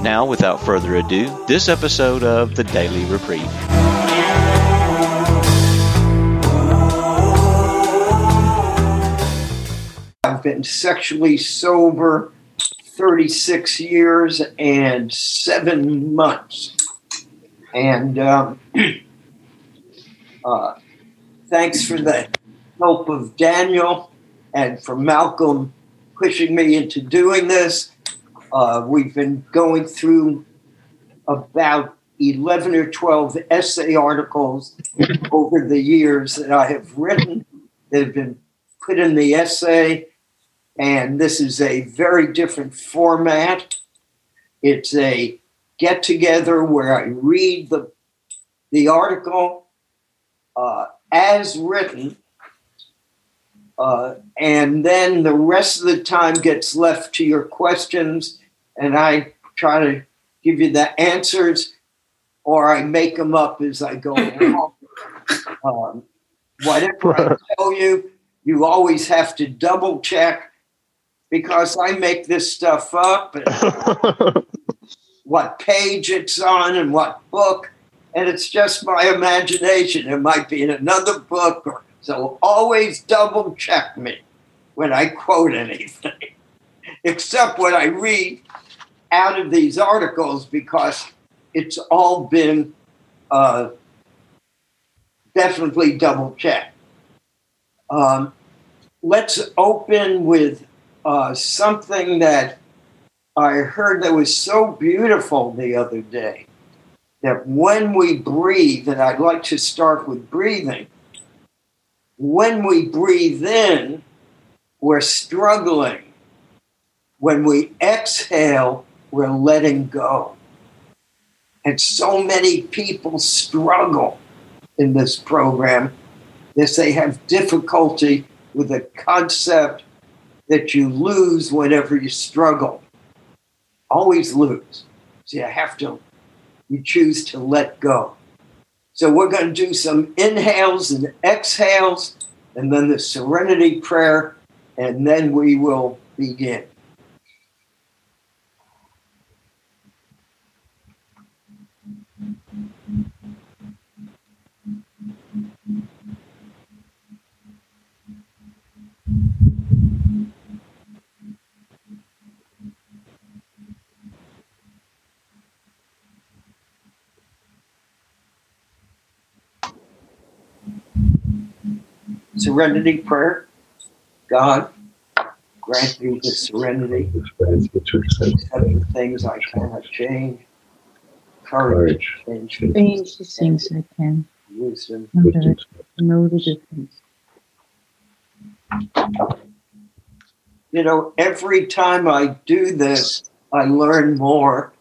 Now, without further ado, this episode of the Daily Reprieve. I've been sexually sober 36 years and seven months. And um, uh, thanks for the help of Daniel and for Malcolm pushing me into doing this. Uh, we've been going through about 11 or 12 essay articles over the years that I have written that have been put in the essay. And this is a very different format. It's a get together where I read the, the article uh, as written. Uh, and then the rest of the time gets left to your questions and I try to give you the answers, or I make them up as I go along. um, whatever I tell you, you always have to double check because I make this stuff up and what page it's on and what book, and it's just my imagination. It might be in another book, or, so always double check me when I quote anything, except when I read out of these articles because it's all been uh, definitely double checked. Um, let's open with uh, something that I heard that was so beautiful the other day. That when we breathe, and I'd like to start with breathing, when we breathe in, we're struggling. When we exhale, we're letting go. And so many people struggle in this program that they have difficulty with the concept that you lose whenever you struggle. Always lose. So you have to, you choose to let go. So we're going to do some inhales and exhales, and then the serenity prayer, and then we will begin. Serenity prayer. God, grant me the serenity to accept the things I cannot change, courage to change Change the things I can. wisdom. It, know the difference. You know, every time I do this, I learn more.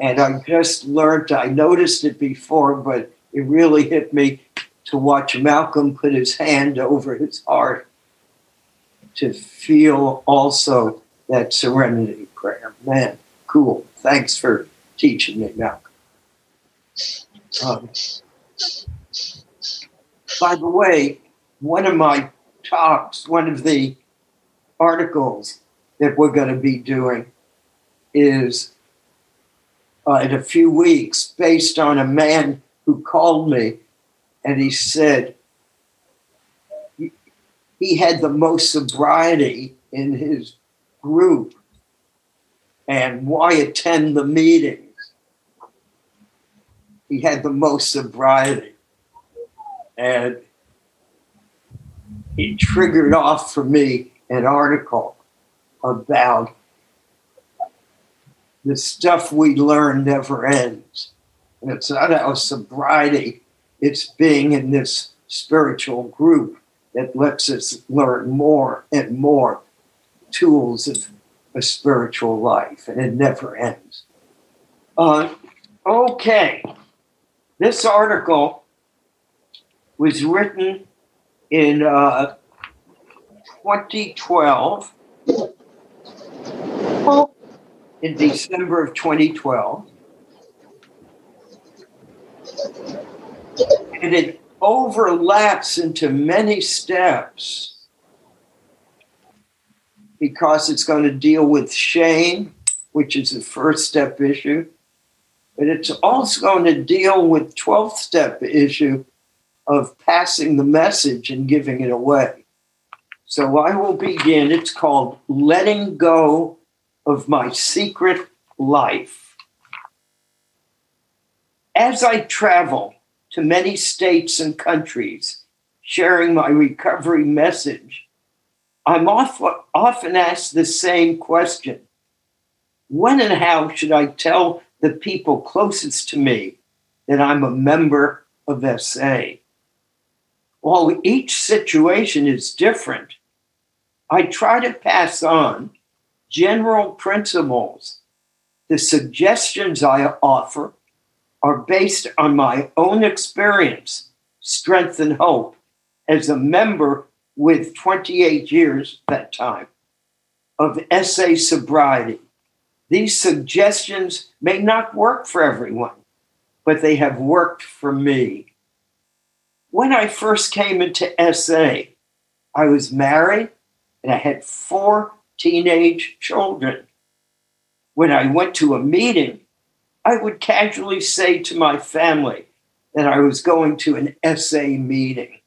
And I just learned, I noticed it before, but it really hit me to watch Malcolm put his hand over his heart to feel also that serenity prayer. Man, cool. Thanks for teaching me, Malcolm. Um, by the way, one of my talks, one of the articles that we're going to be doing is uh, in a few weeks based on a man who called me and he said he, he had the most sobriety in his group. And why attend the meetings? He had the most sobriety. And he triggered off for me an article about the stuff we learn never ends. And it's not our sobriety, it's being in this spiritual group that lets us learn more and more tools of a spiritual life, and it never ends. Uh, Okay. This article was written in uh, 2012, in December of 2012. And it overlaps into many steps because it's going to deal with shame, which is the first step issue. But it's also going to deal with 12th step issue of passing the message and giving it away. So I will begin. It's called Letting Go of My Secret Life. As I travel to many states and countries, sharing my recovery message, I'm often, asked the same question When and how should I tell the people closest to me that I'm a member of SA? While each situation is different, I try to pass on general principles. The suggestions I offer are based on my own experience, strength, and hope as a member with 28 years that time of SA sobriety. These suggestions may not work for everyone, but they have worked for me. When I first came into SA, I was married and I had four teenage children. When I went to a meeting, I would casually say to my family that I was going to an SA meeting.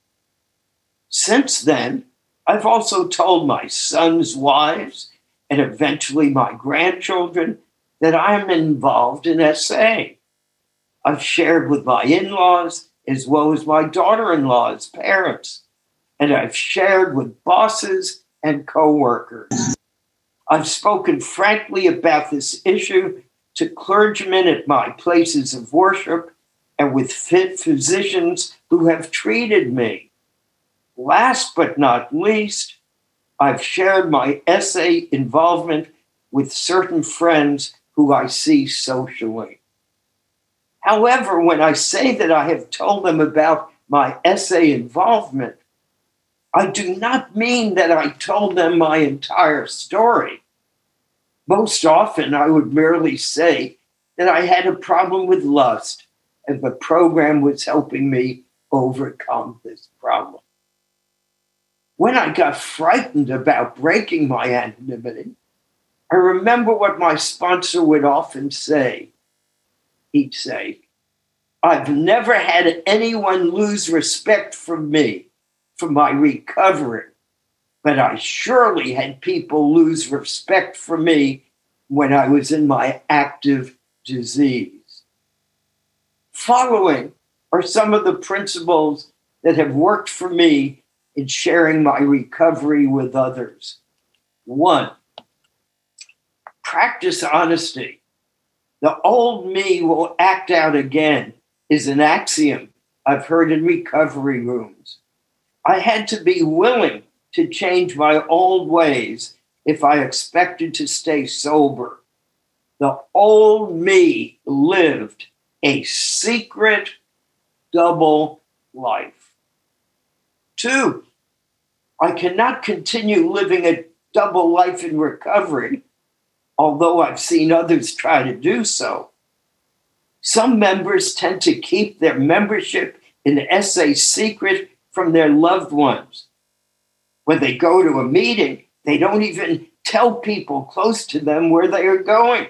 Since then, I've also told my sons' wives and eventually my grandchildren that I'm involved in SA. I've shared with my in laws as well as my daughter in law's parents, and I've shared with bosses and coworkers. I've spoken frankly about this issue to clergymen at my places of worship and with physicians who have treated me. Last but not least, I've shared my SA involvement with certain friends who I see socially. However, when I say that I have told them about my SA involvement, I do not mean that I told them my entire story. Most often, I would merely say that I had a problem with lust and the program was helping me overcome this problem. When I got frightened about breaking my anonymity, I remember what my sponsor would often say. He'd say, I've never had anyone lose respect for me for my recovery but I surely had people lose respect for me when I was in my active disease. Following are some of the principles that have worked for me in sharing my recovery with others. One, practice honesty. The old me will act out again is an axiom I've heard in recovery rooms. I had to be willing to change my old ways if I expected to stay sober. The old me lived a secret double life. Two, I cannot continue living a double life in recovery, although I've seen others try to do so. Some members tend to keep their membership in the SA secret from their loved ones when they go to a meeting, they don't even tell people close to them where they are going.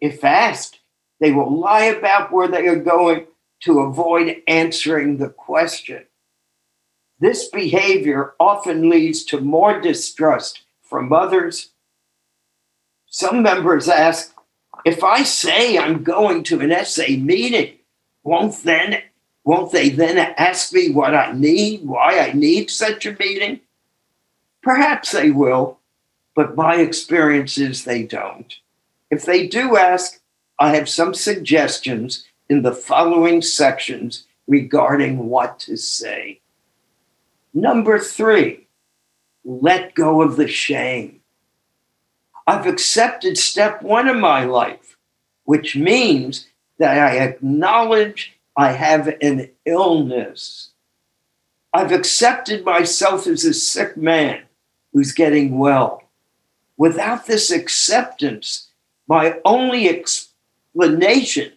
If asked, they will lie about where they are going to avoid answering the question. This behavior often leads to more distrust from others. Some members ask, if I say I'm going to an SA meeting, won't then won't they then ask me what I need, why I need such a meeting? Perhaps they will, but my experience is they don't. If they do ask, I have some suggestions in the following sections regarding what to say. Number three, let go of the shame. I've accepted step one of my life, which means that I acknowledge I have an illness. I've accepted myself as a sick man who's getting well. Without this acceptance, my only explanation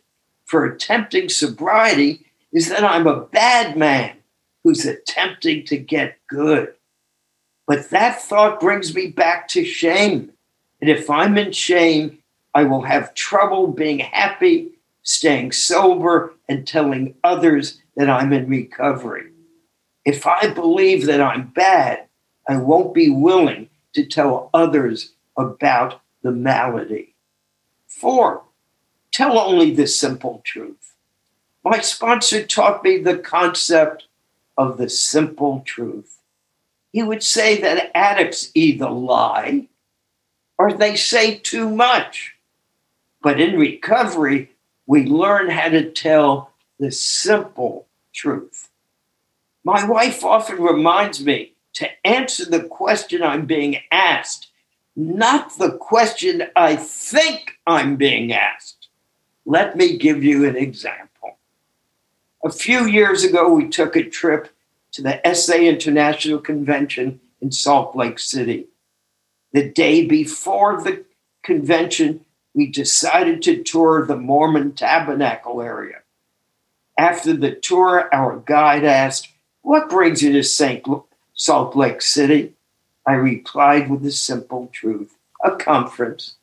for attempting sobriety is that I'm a bad man who's attempting to get good. But that thought brings me back to shame. And if I'm in shame, I will have trouble being happy, staying sober, and telling others that I'm in recovery. If I believe that I'm bad, I won't be willing to tell others about the malady. Four, tell only the simple truth. My sponsor taught me the concept of the simple truth. He would say that addicts either lie or they say too much. But in recovery, we learn how to tell the simple truth. My wife often reminds me to answer the question I'm being asked, not the question I think I'm being asked. Let me give you an example. A few years ago, we took a trip to the SA International Convention in Salt Lake City. The day before the convention, we decided to tour the Mormon Tabernacle area. After the tour, our guide asked, What brings you to St. Salt Lake City? I replied with the simple truth a conference.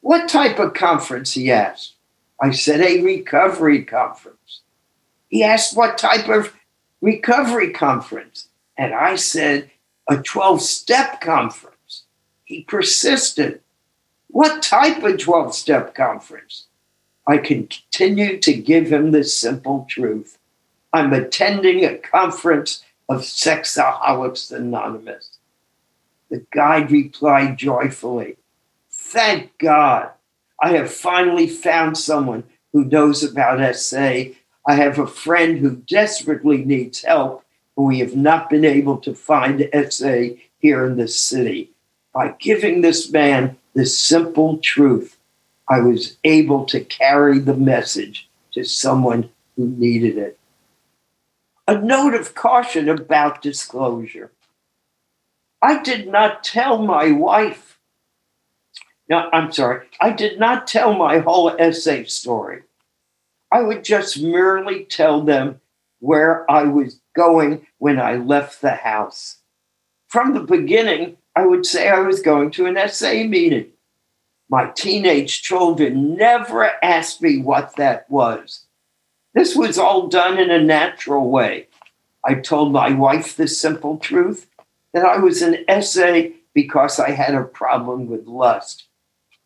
What type of conference? He asked. I said, A recovery conference. He asked, What type of recovery conference? And I said, A 12 step conference. He persisted. What type of 12 step conference? I continued to give him the simple truth. I'm attending a conference of Sexaholics Anonymous. The guide replied joyfully, Thank God, I have finally found someone who knows about SA. I have a friend who desperately needs help, and we have not been able to find SA here in this city. By giving this man this simple truth, I was able to carry the message to someone who needed it. A note of caution about disclosure. I did not tell my wife. No, I'm sorry. I did not tell my whole SA story. I would just merely tell them where I was going when I left the house. From the beginning, I would say I was going to an SA meeting. My teenage children never asked me what that was. This was all done in a natural way. I told my wife the simple truth that I was an SA because I had a problem with lust.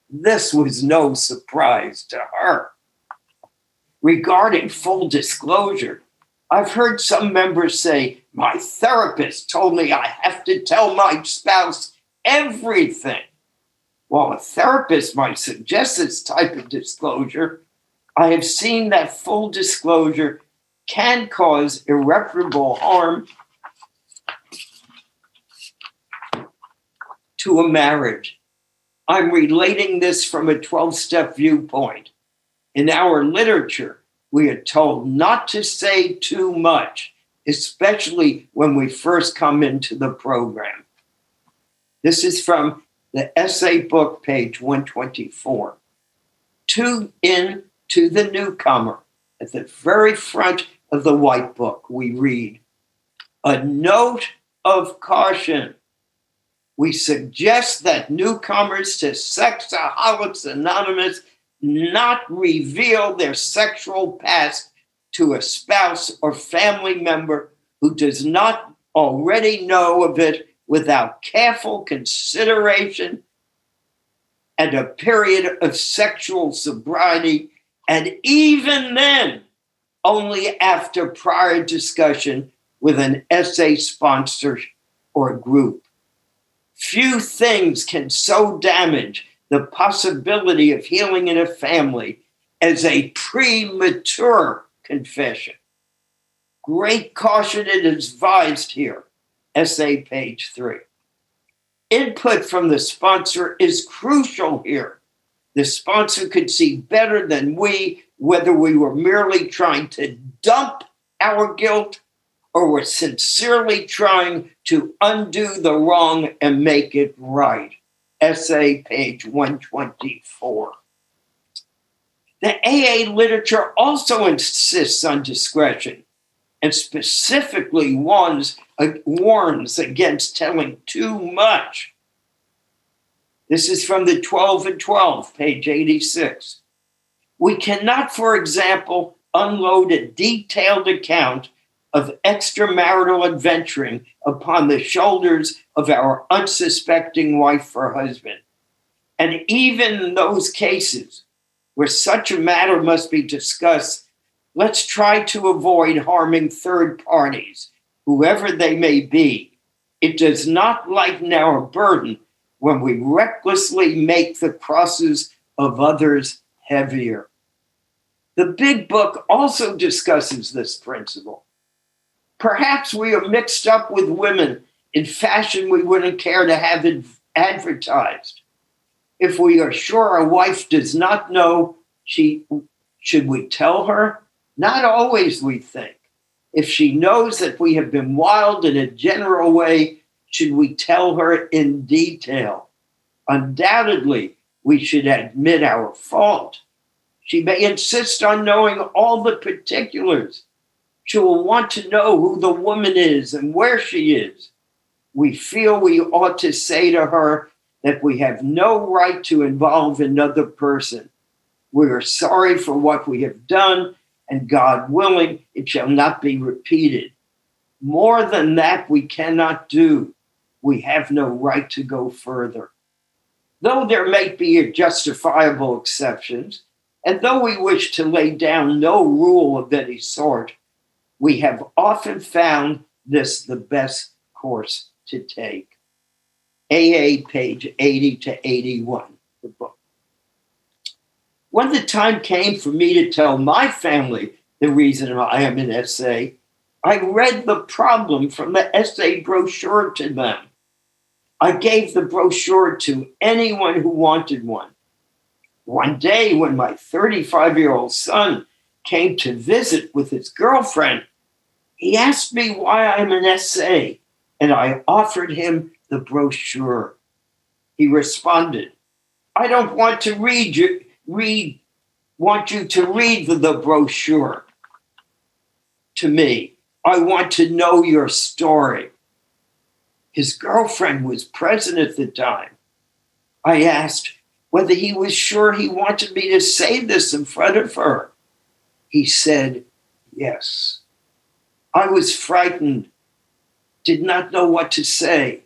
This was no surprise to her. Regarding full disclosure, I've heard some members say, My therapist told me I have to tell my spouse everything. While a therapist might suggest this type of disclosure, I have seen that full disclosure can cause irreparable harm to a marriage. I'm relating this from a 12 step viewpoint. In our literature, we are told not to say too much, especially when we first come into the program. This is from the SA book, page 124. To in to the newcomer, at the very front of the white book, we read a note of caution. We suggest that newcomers to Sexaholics Anonymous not reveal their sexual past to a spouse or family member who does not already know of it without careful consideration and a period of sexual sobriety, and even then, only after prior discussion with an SA sponsor or group. Few things can so damage the possibility of healing in a family as a premature confession. Great caution is advised here SA page three. Input from the sponsor is crucial here. The sponsor could see better than we whether we were merely trying to dump our guilt or were sincerely trying to undo the wrong and make it right. SA, page 124. The AA literature also insists on discretion and specifically warns, uh, warns against telling too much. This is from the 12 and 12, page 86. We cannot, for example, unload a detailed account of extramarital adventuring upon the shoulders of our unsuspecting wife or husband. And even in those cases where such a matter must be discussed, let's try to avoid harming third parties, whoever they may be. It does not lighten our burden when we recklessly make the crosses of others heavier. The big book also discusses this principle. Perhaps we are mixed up with women in fashion we wouldn't care to have it advertised. If we are sure our wife does not know, she should we tell her? Not always, we think. If she knows that we have been wild in a general way, should we tell her in detail? Undoubtedly, we should admit our fault. She may insist on knowing all the particulars. She will want to know who the woman is and where she is. We feel we ought to say to her that we have no right to involve another person. We are sorry for what we have done, and God willing, it shall not be repeated. More than that, we cannot do. We have no right to go further. Though there may be justifiable exceptions, and though we wish to lay down no rule of any sort, we have often found this the best course to take. AA, page 80 to 81, the book. When the time came for me to tell my family the reason I am in SA, I read the problem from the SA brochure to them. I gave the brochure to anyone who wanted one. One day, when my 35 year old son came to visit with his girlfriend, he asked me why I'm an SA, and I offered him the brochure. He responded, I don't want to read you, read, want you to read the, the brochure to me. I want to know your story. His girlfriend was present at the time. I asked, whether he was sure he wanted me to say this in front of her. He said, Yes. I was frightened, did not know what to say.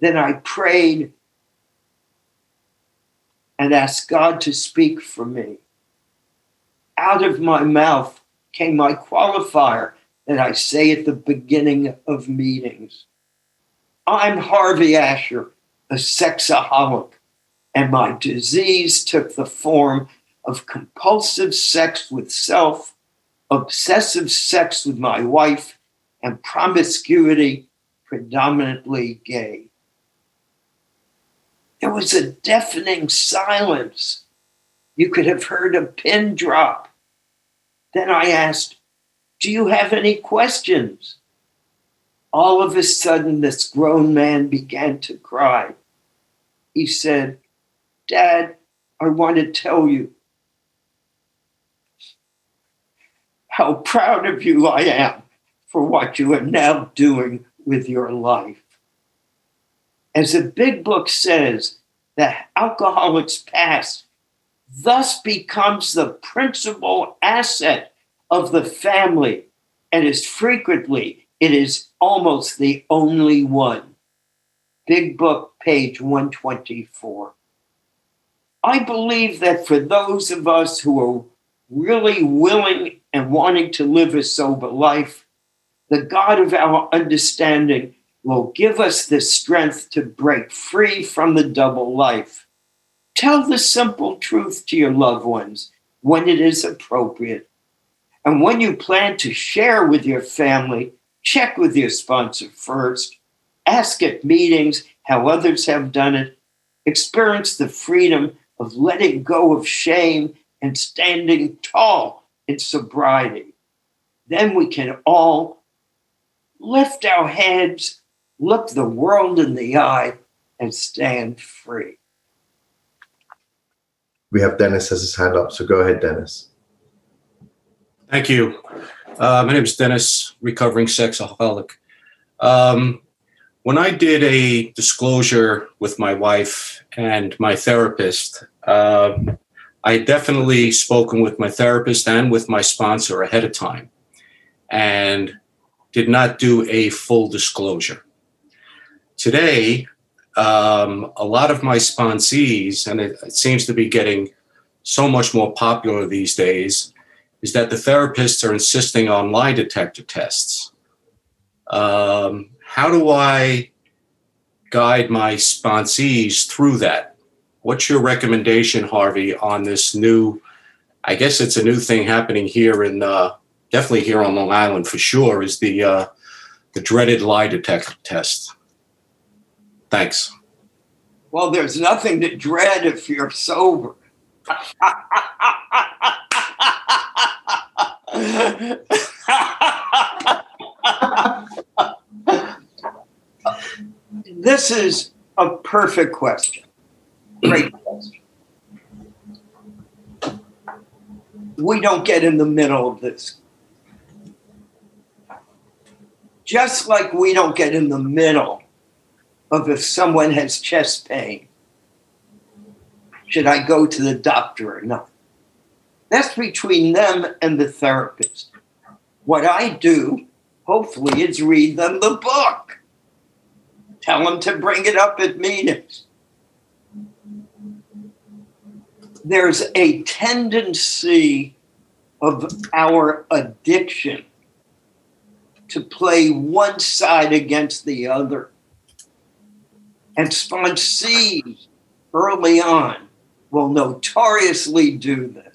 Then I prayed and asked God to speak for me. Out of my mouth came my qualifier that I say at the beginning of meetings. I'm Harvey Asher, a sexaholic and my disease took the form of compulsive sex with self, obsessive sex with my wife, and promiscuity, predominantly gay. There was a deafening silence. You could have heard a pin drop. Then I asked, Do you have any questions? All of a sudden, this grown man began to cry. He said, Dad, I want to tell you how proud of you I am for what you are now doing with your life. As the big book says, the alcoholic's past thus becomes the principal asset of the family and is frequently, it is almost the only one. Big Book, page 124. I believe that for those of us who are really willing and wanting to live a sober life, the God of our understanding will give us the strength to break free from the double life. Tell the simple truth to your loved ones when it is appropriate. And when you plan to share with your family, check with your sponsor first. Ask at meetings how others have done it. Experience the freedom of letting go of shame and standing tall in sobriety, then we can all lift our heads, look the world in the eye, and stand free. We have Dennis has his hand up, so go ahead, Dennis. Thank you. Uh, my name is Dennis, recovering sexaholic. Um, when I did a disclosure with my wife and my therapist, uh, I definitely spoken with my therapist and with my sponsor ahead of time and did not do a full disclosure. Today, um, a lot of my sponsees, and it, it seems to be getting so much more popular these days, is that the therapists are insisting on lie detector tests. Um, how do I guide my sponsees through that? What's your recommendation, Harvey, on this new? I guess it's a new thing happening here in uh, definitely here on Long Island for sure. Is the uh, the dreaded lie detector test? Thanks. Well, there's nothing to dread if you're sober. this is a perfect question. Great question. We don't get in the middle of this. Just like we don't get in the middle of if someone has chest pain. Should I go to the doctor or not? That's between them and the therapist. What I do, hopefully, is read them the book. Tell them to bring it up at meetings. There's a tendency of our addiction to play one side against the other. And sponsees early on will notoriously do this.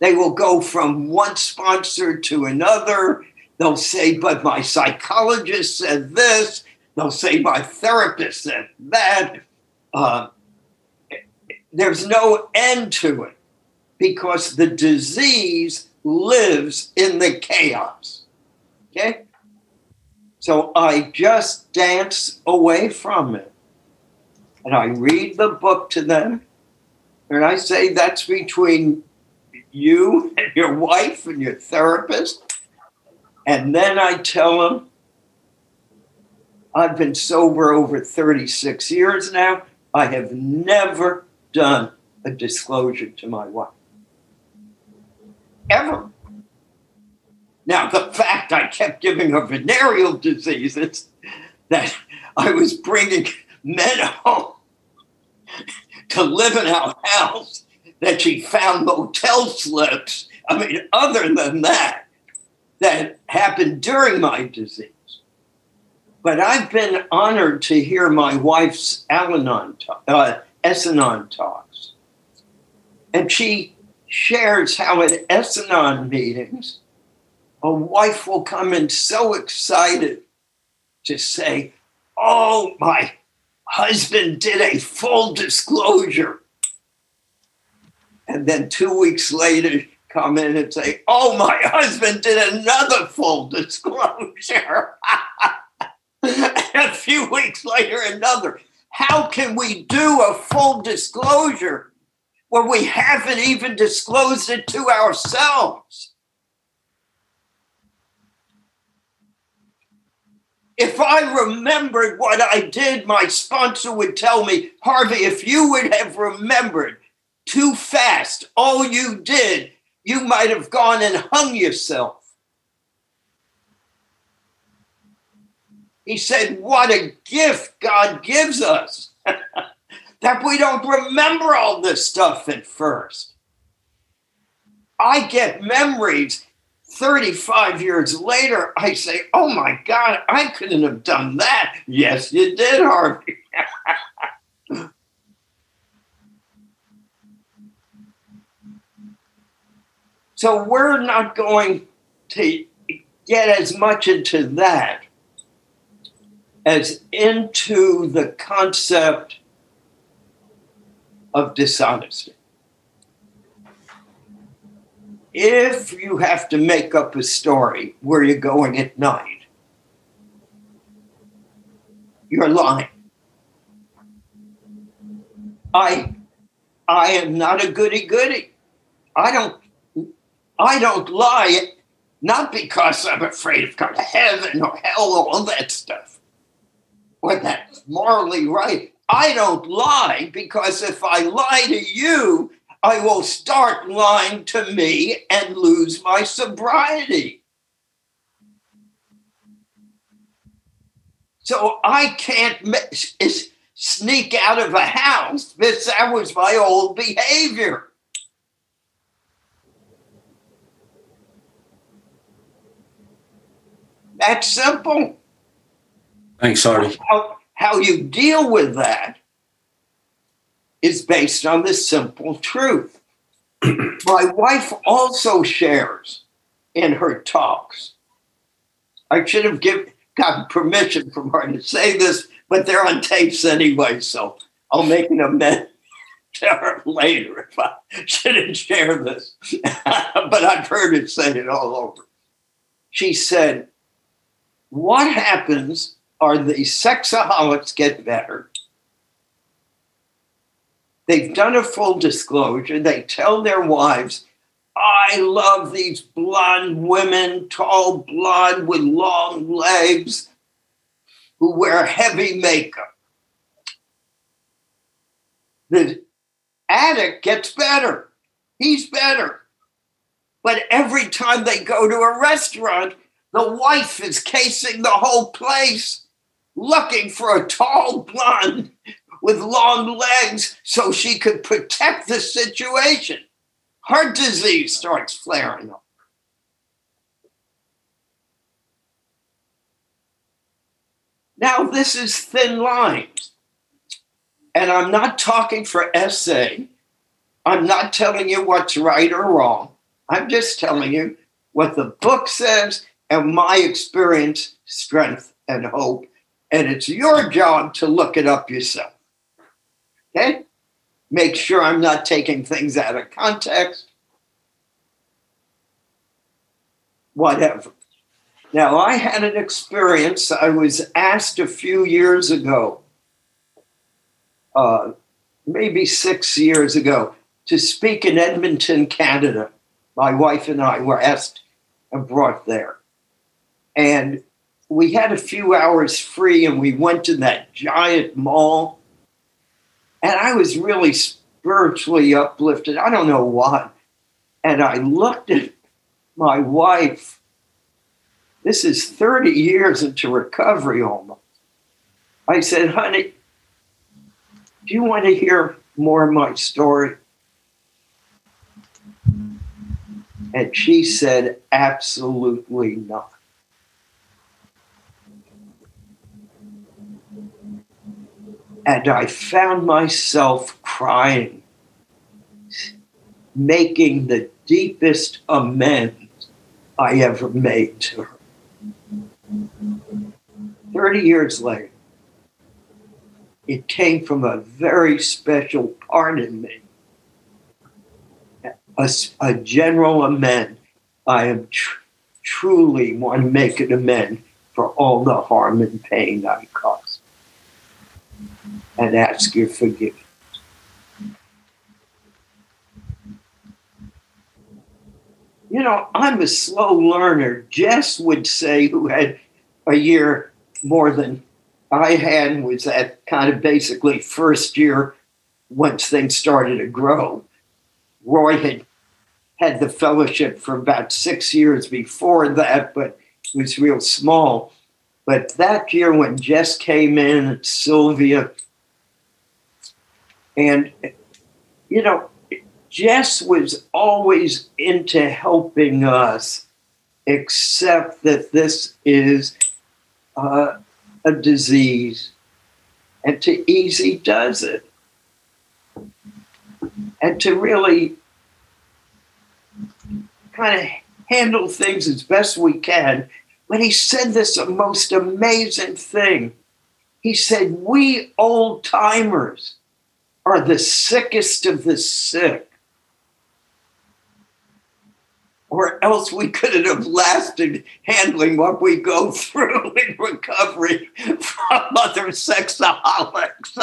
They will go from one sponsor to another. They'll say, but my psychologist said this. They'll say, my therapist said that. Uh, there's no end to it because the disease lives in the chaos. Okay? So I just dance away from it. And I read the book to them. And I say that's between you and your wife and your therapist. And then I tell them, I've been sober over 36 years now. I have never done a disclosure to my wife. Ever. Now, the fact I kept giving her venereal diseases, that I was bringing men home to live in our house, that she found motel slips. I mean, other than that, that happened during my disease. But I've been honored to hear my wife's Al-Anon uh, S-Anon talks. And she shares how at S-Anon meetings, a wife will come in so excited to say, Oh, my husband did a full disclosure. And then two weeks later, come in and say, Oh, my husband did another full disclosure. a few weeks later, another. How can we do a full disclosure when we haven't even disclosed it to ourselves? If I remembered what I did, my sponsor would tell me, Harvey, if you would have remembered too fast all you did, you might have gone and hung yourself. He said, What a gift God gives us that we don't remember all this stuff at first. I get memories 35 years later, I say, oh my God, I couldn't have done that. Yes, you did, Harvey. so we're not going to get as much into that as into the concept of dishonesty. if you have to make up a story where you're going at night, you're lying. I I am not a goody goody. I don't I don't lie not because I'm afraid of going to heaven or hell or all that stuff. Or that's morally right. I don't lie because if I lie to you, I will start lying to me and lose my sobriety. So I can't sneak out of a house because that was my old behavior. That's simple. Thanks, Artie. How, how you deal with that is based on the simple truth. My wife also shares in her talks. I should have given gotten permission from her to say this, but they're on tapes anyway, so I'll make an amendment to her later if I shouldn't share this. but I've heard her say it all over. She said, What happens are the sexaholics get better They've done a full disclosure. They tell their wives, I love these blonde women, tall blonde with long legs, who wear heavy makeup. The addict gets better. He's better. But every time they go to a restaurant, the wife is casing the whole place looking for a tall blonde with long legs so she could protect the situation. Heart disease starts flaring up. Now, this is thin lines. And I'm not talking for SA. I'm not telling you what's right or wrong. I'm just telling you what the book says and my experience, strength, and hope. And it's your job to look it up yourself. Okay? Make sure I'm not taking things out of context. Whatever. Now, I had an experience. I was asked a few years ago, uh, maybe six years ago, to speak in Edmonton, Canada. My wife and I were asked and brought there. And we had a few hours free, and we went to that giant mall and I was really spiritually uplifted. I don't know why. And I looked at my wife. This is 30 years into recovery almost. I said, honey, do you want to hear more of my story? And she said, absolutely not. And I found myself crying, making the deepest amends I ever made to her. 30 years later, it came from a very special part in me. A, a general amend. I am tr- truly want to make an amend for all the harm and pain I caused and ask your forgiveness. You know, I'm a slow learner. Jess would say, who had a year more than I had, was that kind of basically first year once things started to grow. Roy had had the fellowship for about six years before that, but it was real small. But that year when Jess came in, Sylvia, and, you know, Jess was always into helping us, except that this is uh, a disease. And to easy does it. And to really kind of handle things as best we can. But he said this most amazing thing. He said, We old timers are the sickest of the sick. or else we couldn't have lasted handling what we go through in recovery from other sexaholics.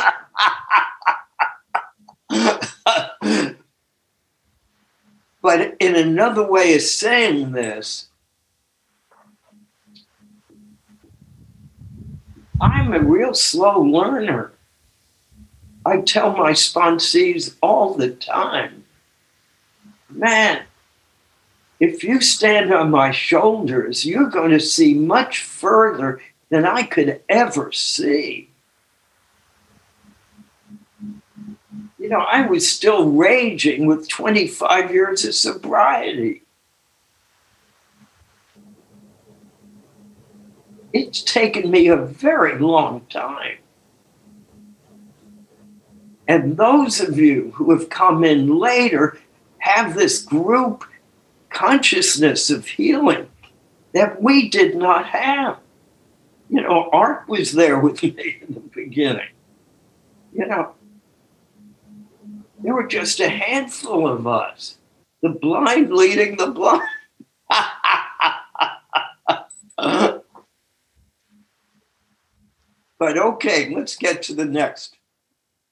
but in another way of saying this, I'm a real slow learner. I tell my sponsees all the time, man, if you stand on my shoulders, you're going to see much further than I could ever see. You know, I was still raging with 25 years of sobriety. It's taken me a very long time. And those of you who have come in later have this group consciousness of healing that we did not have. You know, Art was there with me in the beginning. You know, there were just a handful of us, the blind leading the blind. but okay, let's get to the next.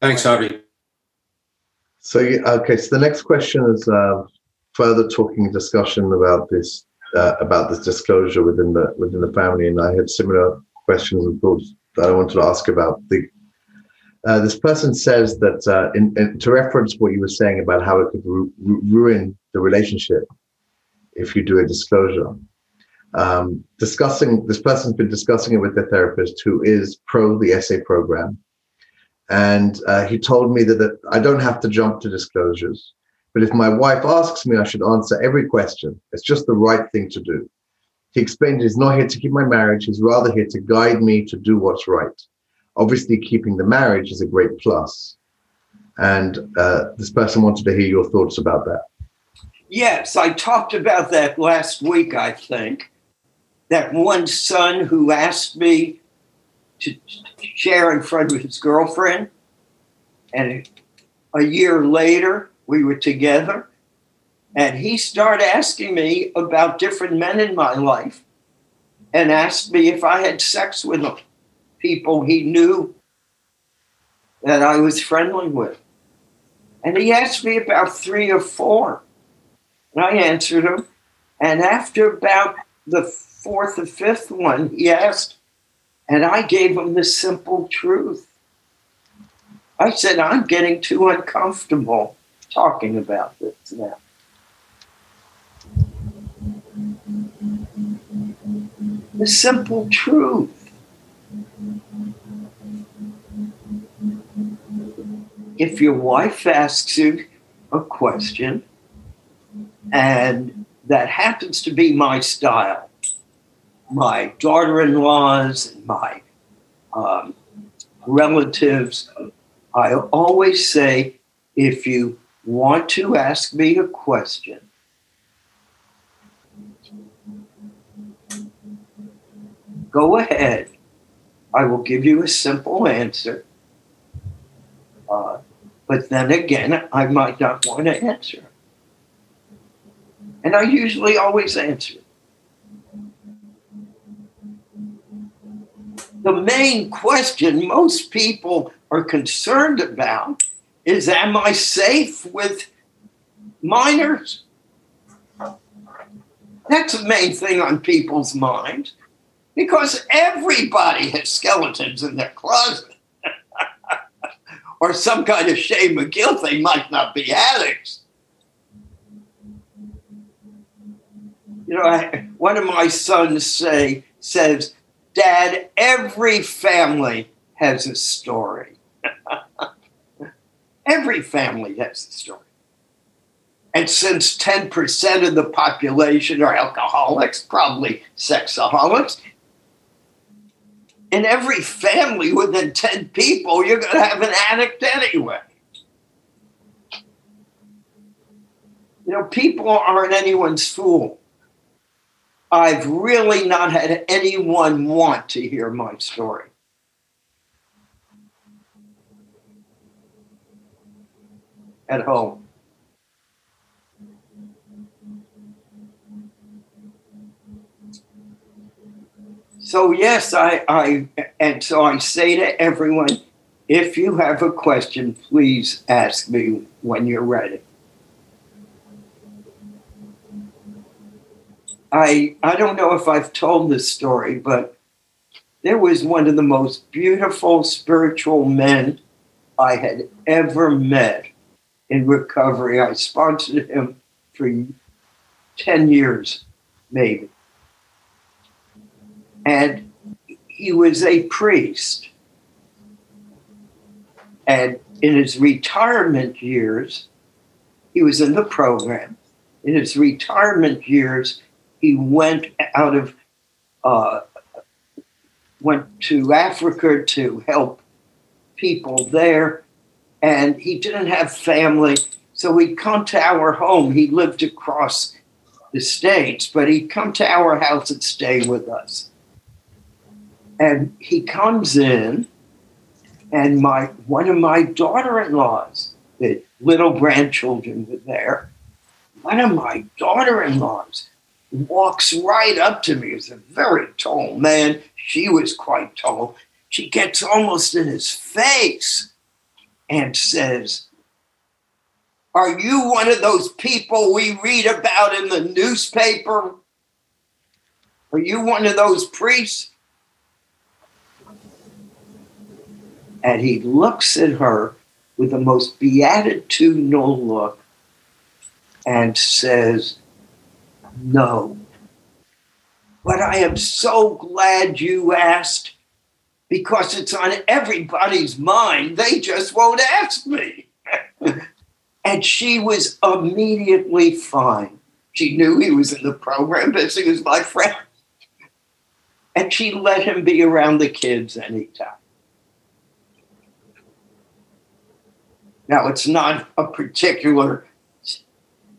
Thanks, Harvey. So, okay, so the next question is uh, further talking discussion about this uh, about this disclosure within the within the family, and I had similar questions and thoughts that I wanted to ask about the. Uh, this person says that uh, in, in, to reference what you were saying about how it could ru- ru- ruin the relationship if you do a disclosure. Um, discussing this person's been discussing it with their therapist, who is pro the SA program, and uh, he told me that, that I don't have to jump to disclosures. But if my wife asks me, I should answer every question. It's just the right thing to do. He explained he's not here to keep my marriage, he's rather here to guide me to do what's right. Obviously, keeping the marriage is a great plus. And uh, this person wanted to hear your thoughts about that. Yes, I talked about that last week, I think. That one son who asked me to share in front of his girlfriend, and a year later, we were together, and he started asking me about different men in my life and asked me if I had sex with them, people he knew that I was friendly with. And he asked me about three or four. And I answered him. And after about the fourth or fifth one, he asked, and I gave him the simple truth. I said, I'm getting too uncomfortable talking about this now. The simple truth. If your wife asks you a question, and that happens to be my style, my daughter in laws and my um, relatives, I always say, if you want to ask me a question, go ahead. I will give you a simple answer. Uh, but then again, I might not want to answer. And I usually always answer. The main question most people are concerned about is Am I safe with minors? That's the main thing on people's minds because everybody has skeletons in their closet or some kind of shame or guilt. They might not be addicts. You know, I, one of my sons say says, "Dad, every family has a story. every family has a story." And since 10% of the population are alcoholics, probably sexaholics, in every family within 10 people, you're going to have an addict anyway. You know, people aren't anyone's fool. I've really not had anyone want to hear my story. At home. So, yes, I, I, and so I say to everyone if you have a question, please ask me when you're ready. I I don't know if I've told this story, but there was one of the most beautiful spiritual men I had ever met in recovery. I sponsored him for 10 years, maybe. And he was a priest. And in his retirement years, he was in the program. In his retirement years, he went out of, uh, went to Africa to help people there. And he didn't have family. So he'd come to our home. He lived across the states, but he'd come to our house and stay with us. And he comes in, and my one of my daughter-in-laws, the little grandchildren were there. One of my daughter-in-laws walks right up to me. He's a very tall man. She was quite tall. She gets almost in his face and says, Are you one of those people we read about in the newspaper? Are you one of those priests? And he looks at her with the most beatitudinal look and says, No. But I am so glad you asked because it's on everybody's mind. They just won't ask me. and she was immediately fine. She knew he was in the program because he was my friend. And she let him be around the kids anytime. Now, it's not a particular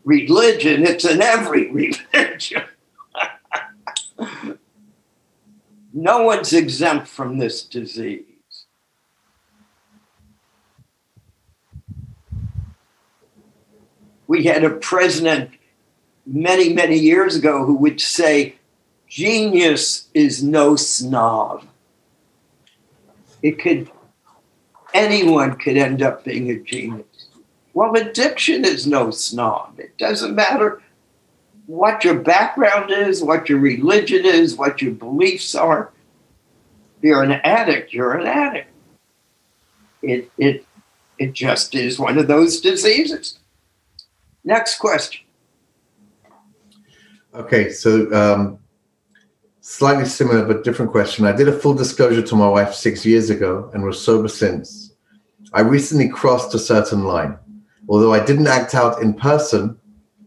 religion, it's in every religion. no one's exempt from this disease. We had a president many, many years ago who would say, genius is no snob. It could, anyone could end up being a genius. Well, addiction is no snob. It doesn't matter what your background is, what your religion is, what your beliefs are. If you're an addict, you're an addict. It, it, it just is one of those diseases. Next question. Okay, so um, slightly similar but different question. I did a full disclosure to my wife six years ago and was sober since. I recently crossed a certain line. Although I didn't act out in person,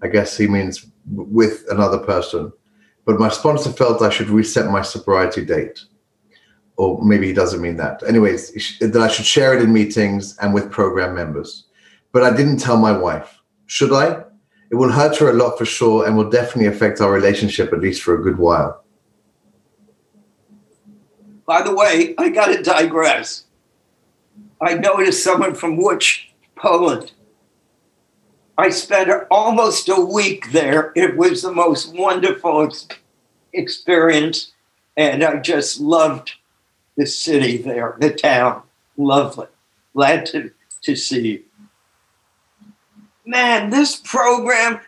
I guess he means with another person, but my sponsor felt I should reset my sobriety date. Or maybe he doesn't mean that. Anyways, that I should share it in meetings and with program members. But I didn't tell my wife. Should I? It will hurt her a lot for sure and will definitely affect our relationship at least for a good while. By the way, I got to digress. I noticed someone from which Poland. I spent almost a week there. It was the most wonderful ex- experience, and I just loved the city there, the town. Lovely. Glad to, to see you. Man, this program,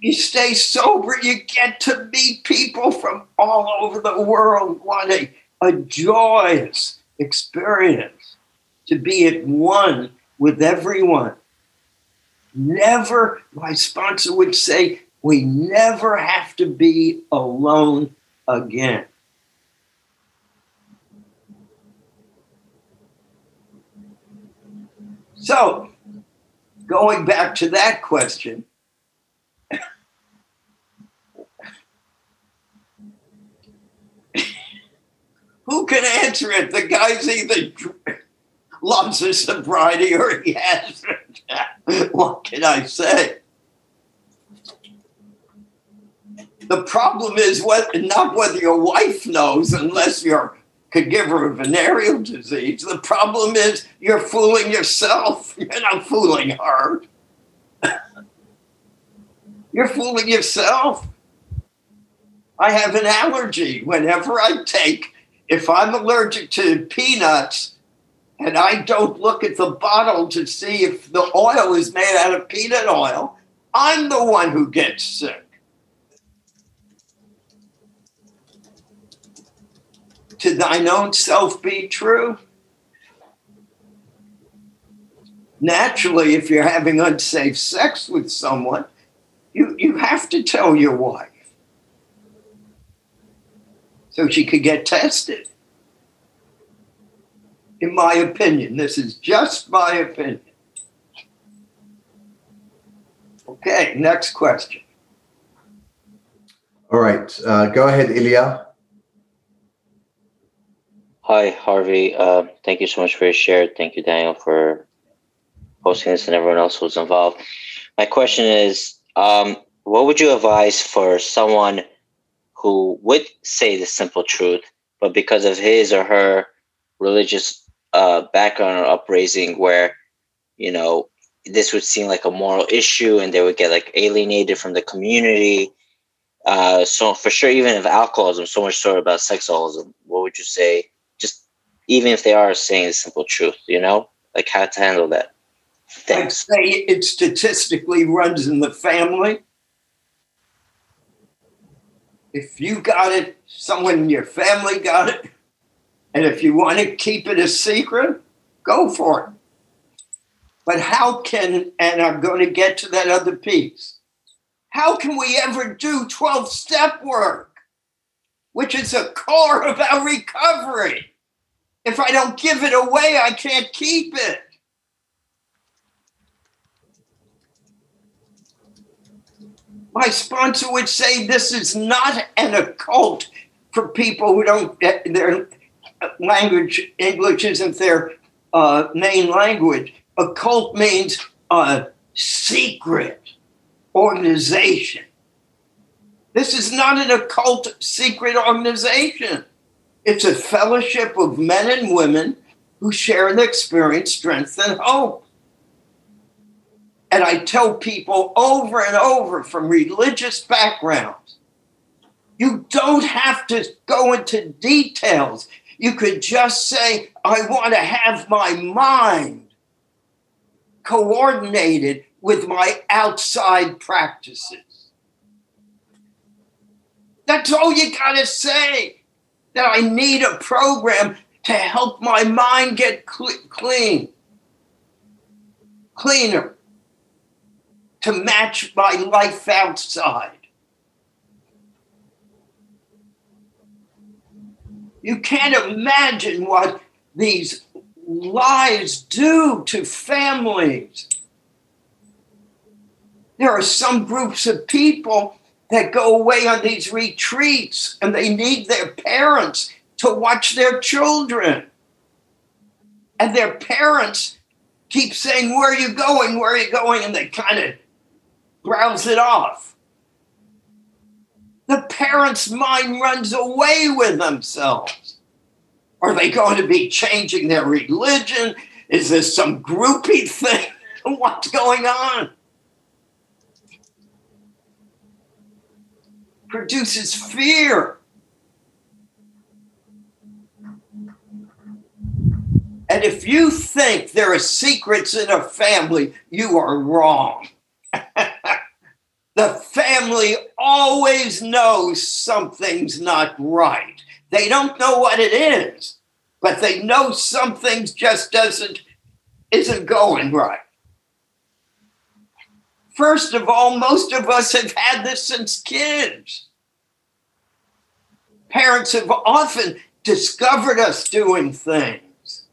you stay sober, you get to meet people from all over the world. What a, a joyous experience to be at one with everyone. Never, my sponsor would say, we never have to be alone again. So, going back to that question, who can answer it? The guy's either loves his sobriety or he hasn't. what can I say? The problem is what, not whether your wife knows, unless you're could give her a venereal disease. The problem is you're fooling yourself. You're not fooling her. you're fooling yourself. I have an allergy. Whenever I take, if I'm allergic to peanuts and I don't look at the bottle to see if the oil is made out of peanut oil, I'm the one who gets sick. To thine own self be true. Naturally, if you're having unsafe sex with someone, you, you have to tell your wife so she could get tested. In my opinion, this is just my opinion. Okay, next question. All right, uh, go ahead, Ilya. Hi, Harvey. Uh, thank you so much for your share. Thank you, Daniel, for hosting this and everyone else who's involved. My question is um, what would you advise for someone who would say the simple truth, but because of his or her religious uh, background or upraising, where you know this would seem like a moral issue, and they would get like alienated from the community. Uh, so for sure, even if alcoholism, so much so about sexaholism, what would you say? Just even if they are saying the simple truth, you know, like how to handle that. Thanks. I'd say it statistically runs in the family. If you got it, someone in your family got it, and if you want to keep it a secret, go for it. But how can, and I'm going to get to that other piece, how can we ever do 12 step work, which is a core of our recovery? If I don't give it away, I can't keep it. my sponsor would say this is not an occult for people who don't eh, their language english isn't their uh, main language. Occult means a secret organization. This is not an occult secret organization. It's a fellowship of men and women who share the experience strength and hope. And I tell people over and over from religious backgrounds you don't have to go into details. You could just say, I want to have my mind coordinated with my outside practices. That's all you got to say. That I need a program to help my mind get cl- clean, cleaner to match my life outside. You can't imagine what these lies do to families. There are some groups of people that go away on these retreats and they need their parents to watch their children. And their parents keep saying, Where are you going? Where are you going? And they kind of browse it off. The parent's mind runs away with themselves. Are they going to be changing their religion? Is this some groupie thing? What's going on? Produces fear. And if you think there are secrets in a family, you are wrong. the family always knows something's not right. They don't know what it is, but they know something just doesn't isn't going right. First of all, most of us have had this since kids. Parents have often discovered us doing things,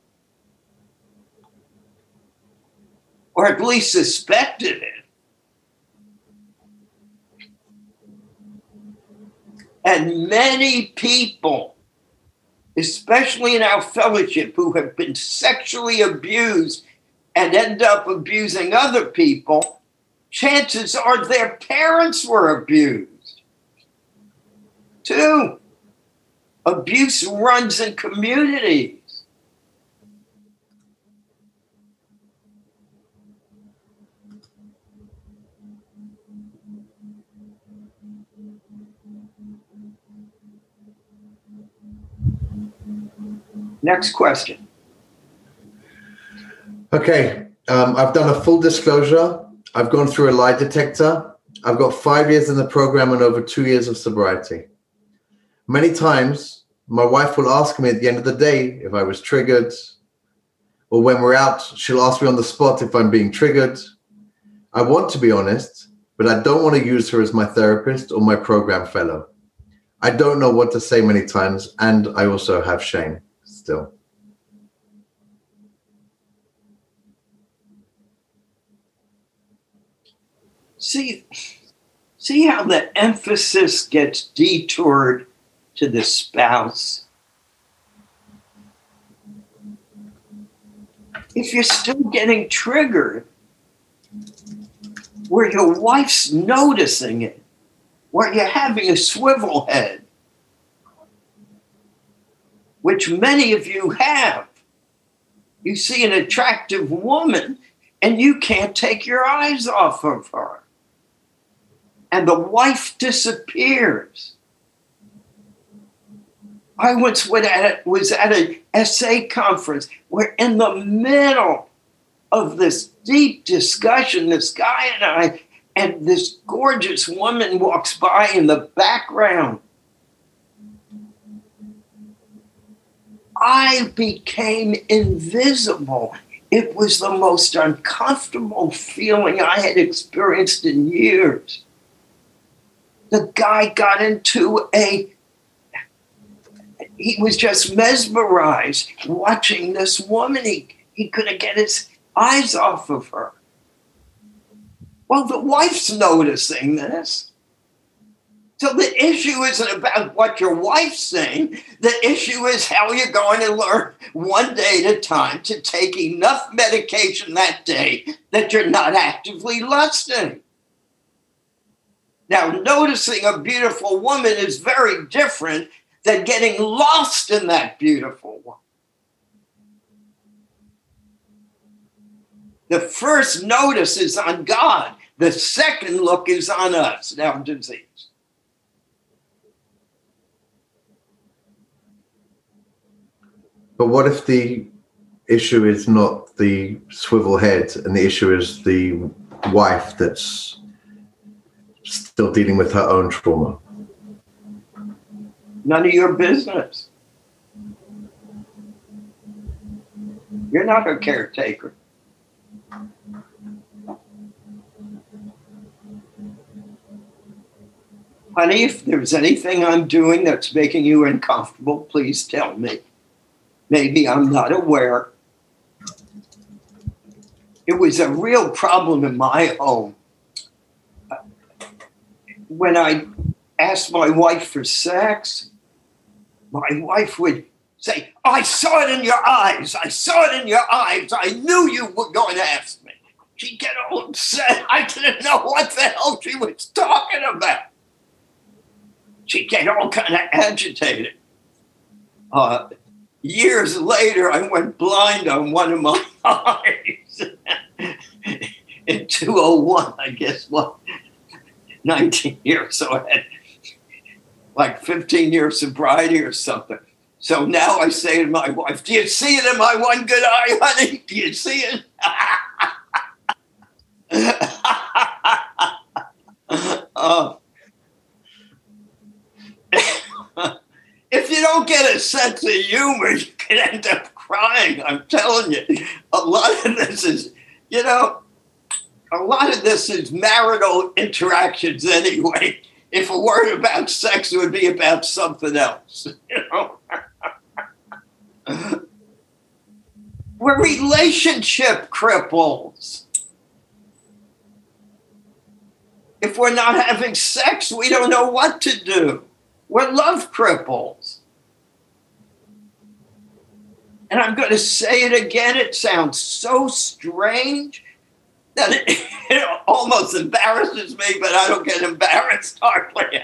or at least suspected it. And many people, especially in our fellowship, who have been sexually abused and end up abusing other people, chances are their parents were abused. Two, abuse runs in communities. Next question. Okay, um, I've done a full disclosure. I've gone through a lie detector. I've got five years in the program and over two years of sobriety. Many times, my wife will ask me at the end of the day if I was triggered, or when we're out, she'll ask me on the spot if I'm being triggered. I want to be honest, but I don't want to use her as my therapist or my program fellow. I don't know what to say many times, and I also have shame still. See, see how the emphasis gets detoured to the spouse. If you're still getting triggered, where your wife's noticing it, where you're having a swivel head, which many of you have. You see an attractive woman and you can't take your eyes off of her. And the wife disappears. I once went at, was at an SA conference where, in the middle of this deep discussion, this guy and I, and this gorgeous woman walks by in the background. I became invisible. It was the most uncomfortable feeling I had experienced in years. The guy got into a he was just mesmerized watching this woman. He, he couldn't get his eyes off of her. Well, the wife's noticing this. So the issue isn't about what your wife's saying. The issue is how you're going to learn one day at a time to take enough medication that day that you're not actively lusting. Now, noticing a beautiful woman is very different than getting lost in that beautiful woman. The first notice is on God. The second look is on us, now disease. But what if the issue is not the swivel head and the issue is the wife that's still dealing with her own trauma? None of your business. You're not her caretaker. Honey, if there's anything I'm doing that's making you uncomfortable, please tell me. Maybe I'm not aware. It was a real problem in my home. When I asked my wife for sex, my wife would say, I saw it in your eyes. I saw it in your eyes. I knew you were going to ask me. She'd get all upset. I didn't know what the hell she was talking about. She'd get all kind of agitated. Uh, years later, I went blind on one of my eyes in 201, I guess, what, 19 years. So I had like 15 years sobriety or something. So now I say to my wife, Do you see it in my one good eye, honey? Do you see it? uh, if you don't get a sense of humor, you can end up crying. I'm telling you. A lot of this is, you know, a lot of this is marital interactions anyway. If a word about sex, it would be about something else. You know? We're relationship cripples. If we're not having sex, we don't know what to do. We're love cripples. And I'm going to say it again. It sounds so strange that it, it almost embarrasses me, but I don't get embarrassed hardly.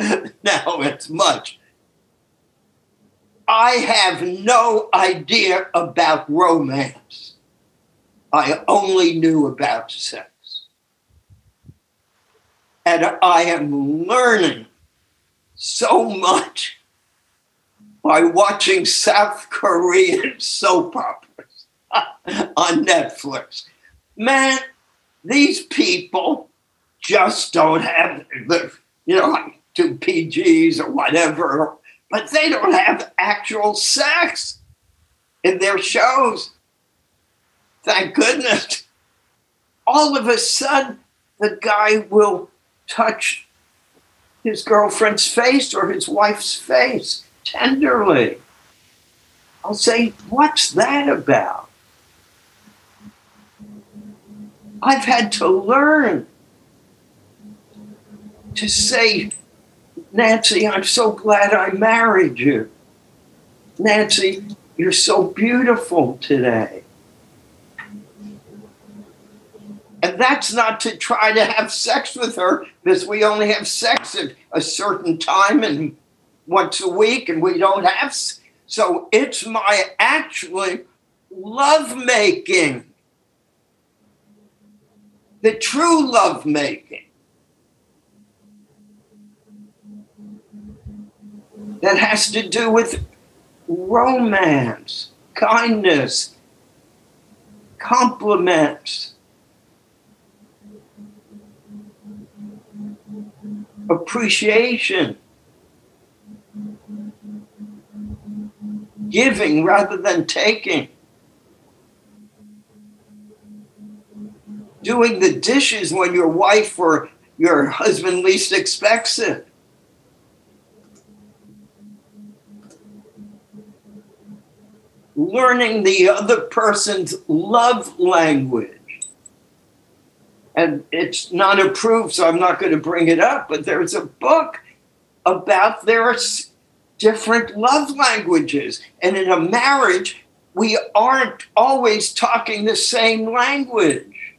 now it's much. I have no idea about romance. I only knew about sex. And I am learning so much by watching South Korean soap operas on Netflix. Man, these people just don't have the, you know, like two PGs or whatever, but they don't have actual sex in their shows. Thank goodness. All of a sudden, the guy will touch his girlfriend's face or his wife's face tenderly. I'll say, What's that about? I've had to learn to say, Nancy, I'm so glad I married you. Nancy, you're so beautiful today. And that's not to try to have sex with her because we only have sex at a certain time and once a week and we don't have. So it's my actually love making, the true love making. That has to do with romance, kindness, compliments appreciation, giving rather than taking, doing the dishes when your wife or your husband least expects it. Learning the other person's love language and it's not approved, so I'm not going to bring it up. But there's a book about their different love languages, and in a marriage, we aren't always talking the same language.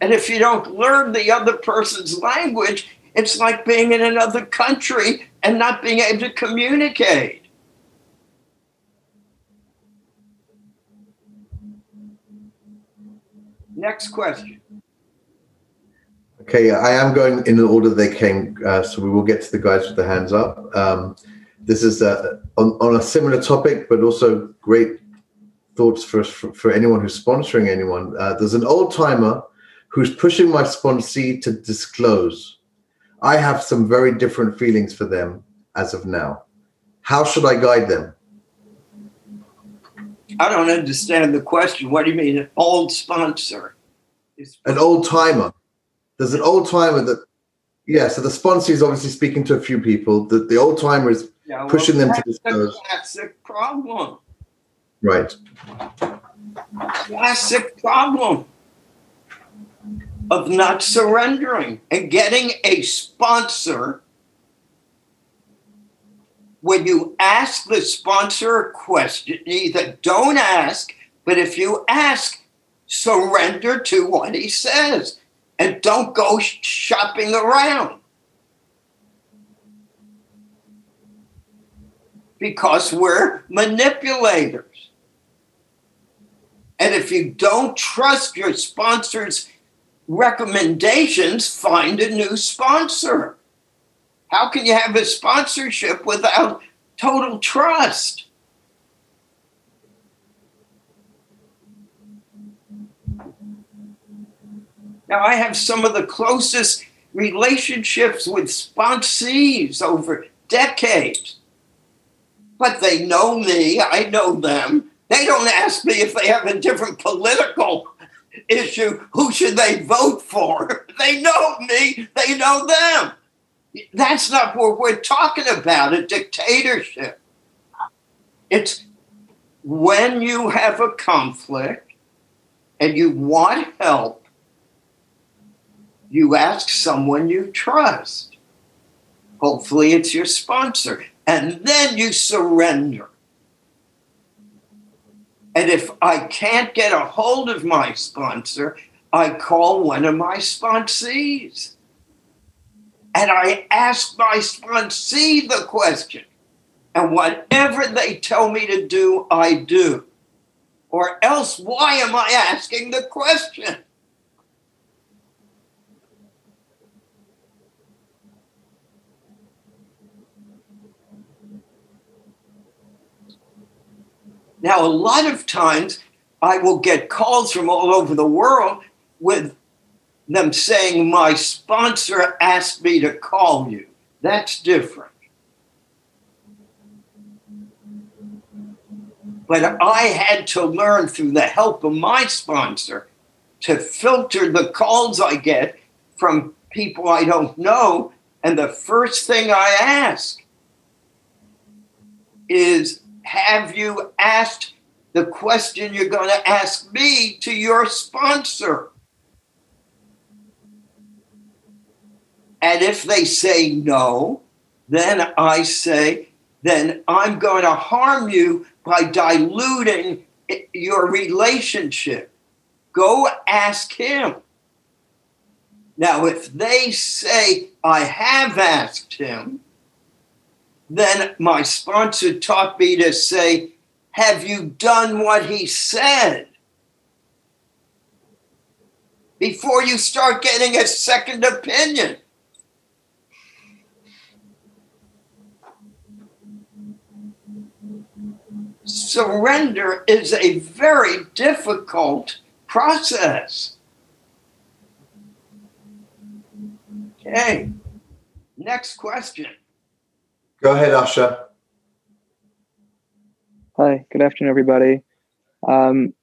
And if you don't learn the other person's language, it's like being in another country and not being able to communicate. Next question. Okay, I am going in the order they came, uh, so we will get to the guys with the hands up. Um, this is uh, on, on a similar topic, but also great thoughts for, for, for anyone who's sponsoring anyone. Uh, there's an old timer who's pushing my sponsee to disclose. I have some very different feelings for them as of now. How should I guide them? I don't understand the question. What do you mean, an old sponsor? An old timer. There's an old timer that, yeah. So the sponsor is obviously speaking to a few people. The the old timer is yeah, well, pushing them to disclose. classic problem. Right. Classic problem of not surrendering and getting a sponsor when you ask the sponsor a question, either don't ask, but if you ask, surrender to what he says and don't go shopping around. Because we're manipulators. And if you don't trust your sponsor's recommendations, find a new sponsor. How can you have a sponsorship without total trust? Now, I have some of the closest relationships with sponsees over decades. But they know me, I know them. They don't ask me if they have a different political issue, who should they vote for? They know me, they know them. That's not what we're talking about a dictatorship. It's when you have a conflict and you want help, you ask someone you trust. Hopefully, it's your sponsor. And then you surrender. And if I can't get a hold of my sponsor, I call one of my sponsees and I ask my sponsee the question. And whatever they tell me to do, I do. Or else, why am I asking the question? Now, a lot of times I will get calls from all over the world with them saying, My sponsor asked me to call you. That's different. But I had to learn through the help of my sponsor to filter the calls I get from people I don't know. And the first thing I ask is Have you asked the question you're going to ask me to your sponsor? And if they say no, then I say, then I'm going to harm you by diluting your relationship. Go ask him. Now, if they say, I have asked him, then my sponsor taught me to say, Have you done what he said? Before you start getting a second opinion. Surrender is a very difficult process. Okay, next question. Go ahead, Asha. Hi, good afternoon, everybody. Um,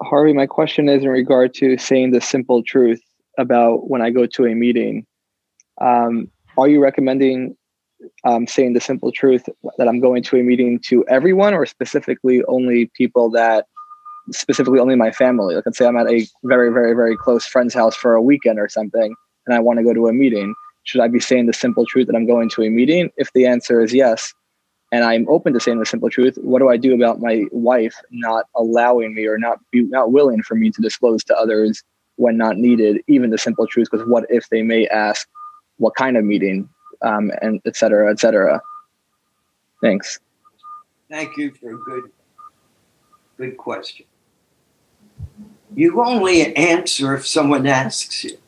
Harvey, my question is in regard to saying the simple truth about when I go to a meeting. Um, are you recommending um, saying the simple truth that I'm going to a meeting to everyone or specifically only people that specifically only my family. Like let's say I'm at a very, very, very close friend's house for a weekend or something and I want to go to a meeting. Should I be saying the simple truth that I'm going to a meeting? If the answer is yes, and I'm open to saying the simple truth, what do I do about my wife not allowing me or not be not willing for me to disclose to others when not needed, even the simple truth? Because what if they may ask what kind of meeting um, and et cetera, et cetera. Thanks. Thank you for a good, good question. You only answer if someone asks you.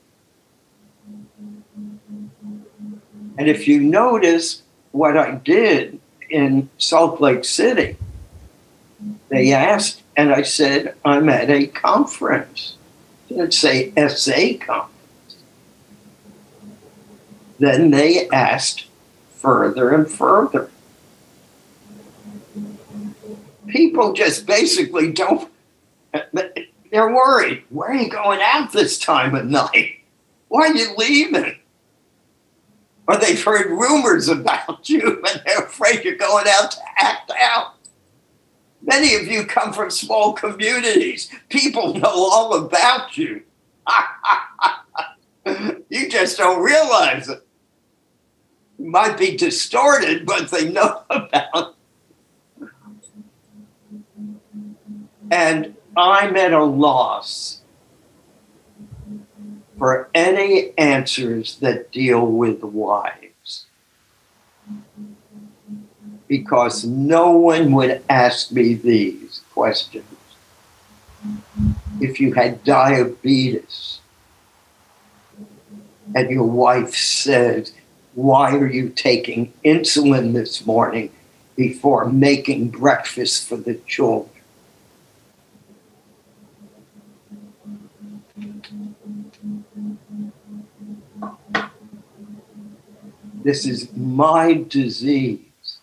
And if you notice what I did in Salt Lake City, they asked, and I said, I'm at a conference. I didn't say SA conference. Then they asked further and further. People just basically don't, they're worried. Where are you going out this time of night? Why are you leaving? Or they've heard rumors about you and they're afraid you're going out to act out. Many of you come from small communities. People know all about you. you just don't realize it might be distorted, but they know about. And I'm at a loss for any answers that deal with wives. Because no one would ask me these questions. If you had diabetes and your wife said, why are you taking insulin this morning before making breakfast for the children? This is my disease.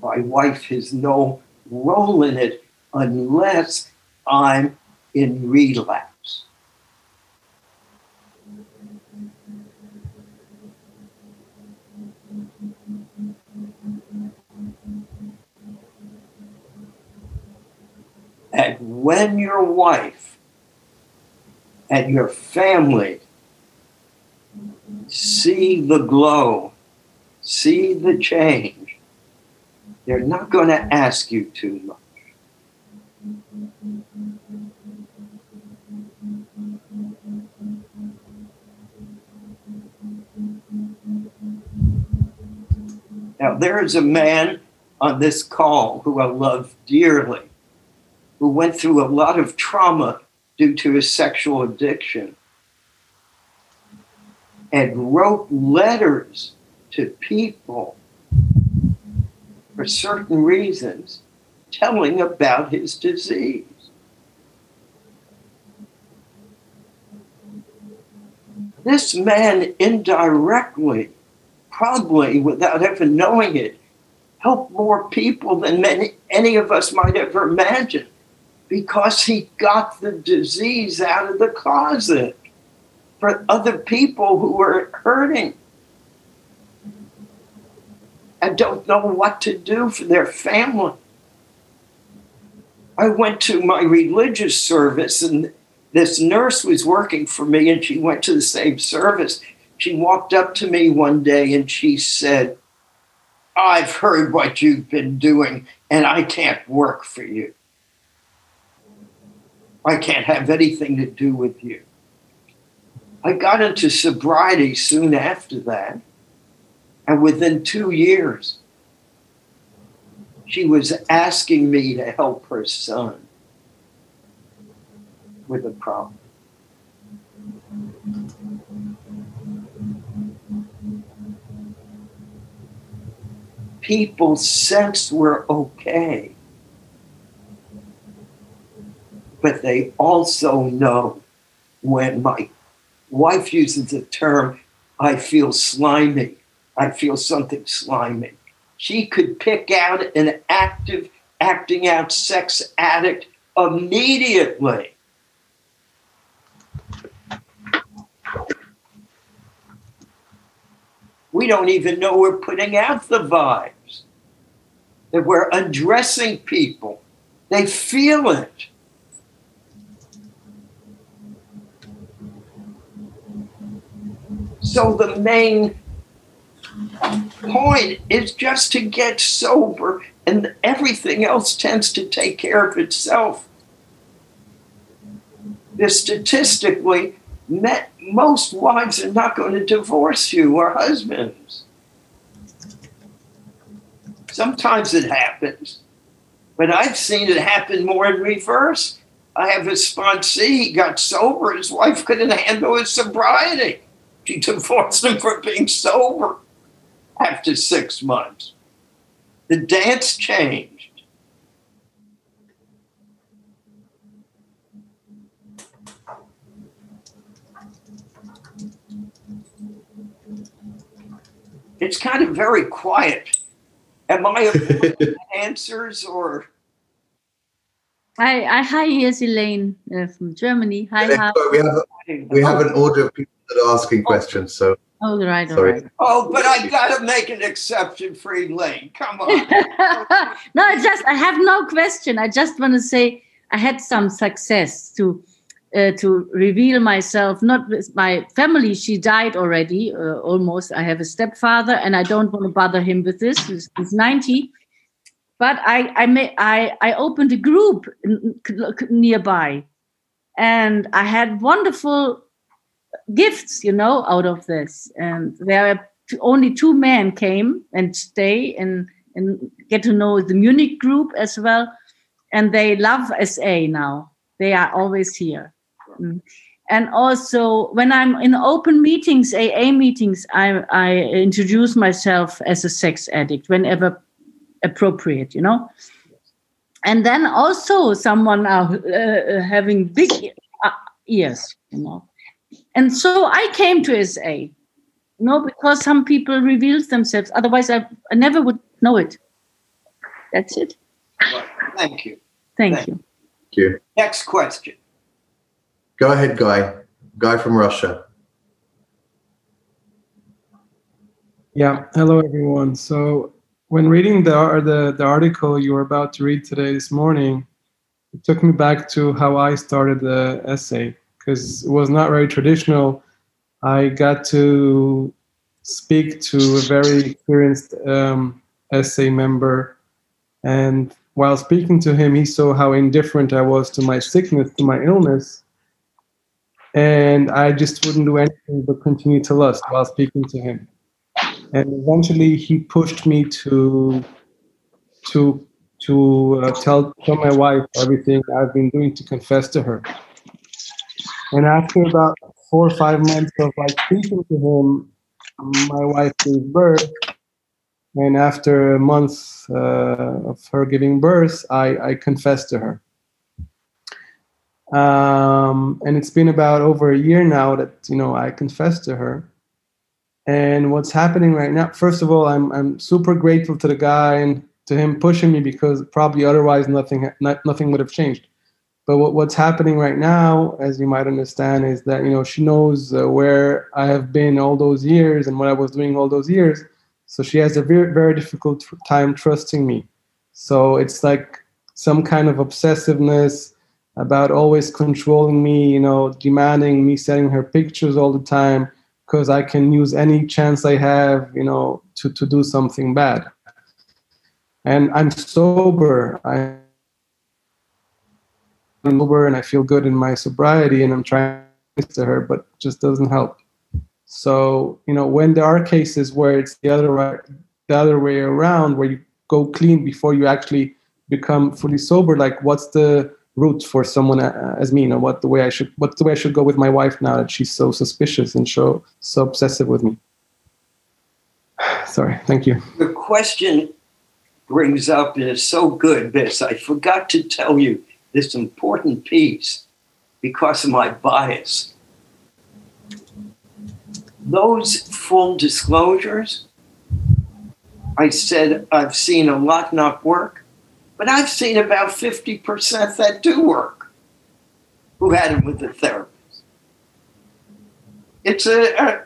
My wife has no role in it unless I'm in relapse. And when your wife and your family see the glow, see the change, they're not going to ask you too much. Now, there is a man on this call who I love dearly who went through a lot of trauma due to his sexual addiction and wrote letters to people for certain reasons, telling about his disease. This man indirectly, probably without ever knowing it, helped more people than many, any of us might ever imagine because he got the disease out of the closet for other people who were hurting and don't know what to do for their family. I went to my religious service, and this nurse was working for me, and she went to the same service. She walked up to me one day and she said, I've heard what you've been doing, and I can't work for you. I can't have anything to do with you. I got into sobriety soon after that. And within two years, she was asking me to help her son with a problem. People sense we're okay, but they also know when my wife uses the term, I feel slimy I feel something slimy. She could pick out an active, acting out sex addict immediately. We don't even know we're putting out the vibes, that we're undressing people. They feel it. So the main point is just to get sober, and everything else tends to take care of itself. This statistically, most wives are not going to divorce you or husbands. Sometimes it happens, but I've seen it happen more in reverse. I have a sponsee, he got sober, his wife couldn't handle his sobriety. She divorced him for being sober after six months. The dance changed. It's kind of very quiet. Am I answers or? Hi, I, hi, here's Elaine uh, from Germany. Hi, hi. We have, we have an order of people that are asking questions, so Oh, right, Sorry. all right. Oh, but I gotta make an exception for Elaine. Come on. no, it's just I have no question. I just want to say I had some success to uh, to reveal myself. Not with my family; she died already, uh, almost. I have a stepfather, and I don't want to bother him with this. He's, he's ninety, but I I may, I I opened a group n- n- nearby, and I had wonderful gifts, you know, out of this. And there are only two men came and stay and and get to know the Munich group as well. And they love SA now. They are always here. Mm. And also, when I'm in open meetings, AA meetings, I, I introduce myself as a sex addict whenever appropriate, you know. And then also, someone are uh, having big uh, ears, you know and so I came to SA, you know, because some people revealed themselves. Otherwise, I, I never would know it. That's it. Thank you. Thank, Thank you. Thank you. Next question. Go ahead, Guy. Guy from Russia. Yeah, hello everyone. So when reading the, the the article you were about to read today this morning, it took me back to how I started the essay because it was not very traditional. I got to speak to a very experienced um, SA member, and while speaking to him, he saw how indifferent I was to my sickness, to my illness, and I just wouldn't do anything but continue to lust while speaking to him. And eventually, he pushed me to to to uh, tell tell my wife everything I've been doing to confess to her. And after about four or five months of like speaking to him, my wife gave birth, and after a month uh, of her giving birth, I, I confessed to her. Um, and it's been about over a year now that you know I confessed to her. And what's happening right now? First of all, I'm I'm super grateful to the guy and to him pushing me because probably otherwise nothing not, nothing would have changed. But what, what's happening right now, as you might understand, is that you know she knows uh, where I have been all those years and what I was doing all those years. So she has a very very difficult time trusting me. So it's like some kind of obsessiveness about always controlling me, you know, demanding me sending her pictures all the time because I can use any chance I have, you know, to, to do something bad. And I'm sober. I'm sober and I feel good in my sobriety and I'm trying to her, but just doesn't help. So, you know, when there are cases where it's the other the other way around, where you go clean before you actually become fully sober, like what's the route for someone uh, as me? You know what the way i should what's the way i should go with my wife now that she's so suspicious and so so obsessive with me? Sorry thank you. The question brings up and is so good this i forgot to tell you this important piece because of my bias those full disclosures i said i've seen a lot not work but I've seen about 50% that do work who had it with the therapist. It's a, a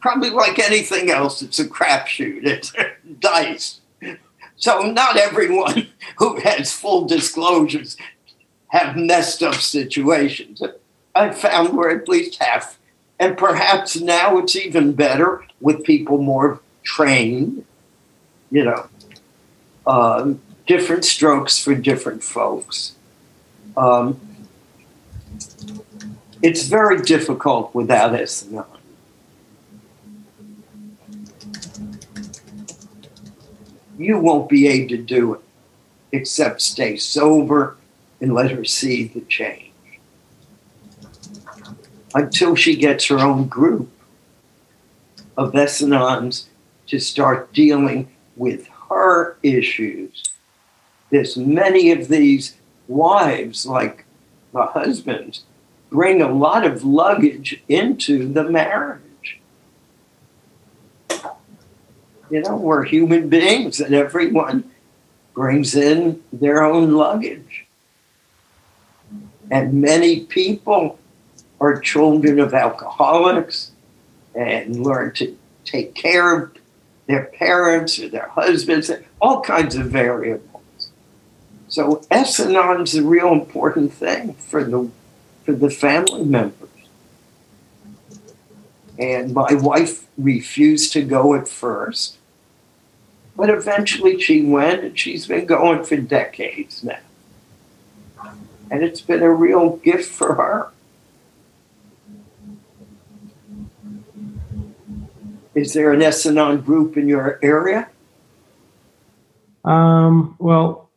probably like anything else, it's a crapshoot. It's dice. So not everyone who has full disclosures have messed up situations. I found where at least half, and perhaps now it's even better with people more trained, you know. Um, different strokes for different folks. Um, it's very difficult without S-Anon. You won't be able to do it except stay sober and let her see the change. Until she gets her own group of S-Anons to start dealing with her issues There's many of these wives, like the husbands, bring a lot of luggage into the marriage. You know, we're human beings and everyone brings in their own luggage. And many people are children of alcoholics and learn to take care of their parents or their husbands, all kinds of variables. So S-Anon is a real important thing for the for the family members. And my wife refused to go at first, but eventually she went, and she's been going for decades now. And it's been a real gift for her. Is there an S-Anon group in your area? Um, well,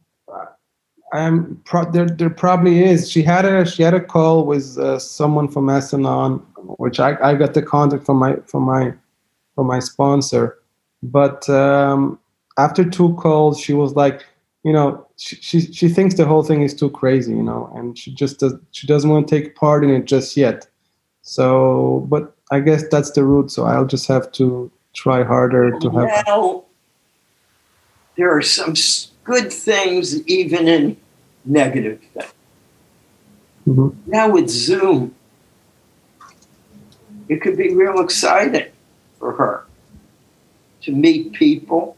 I'm pro- there. There probably is. She had a she had a call with uh, someone from S-Anon, which I, I got the contact from my from my from my sponsor. But um, after two calls, she was like, you know, she, she she thinks the whole thing is too crazy, you know, and she just does she doesn't want to take part in it just yet. So, but I guess that's the route. So I'll just have to try harder to have. Well, there are some good things even in negative things. Mm-hmm. Now with Zoom, it could be real exciting for her to meet people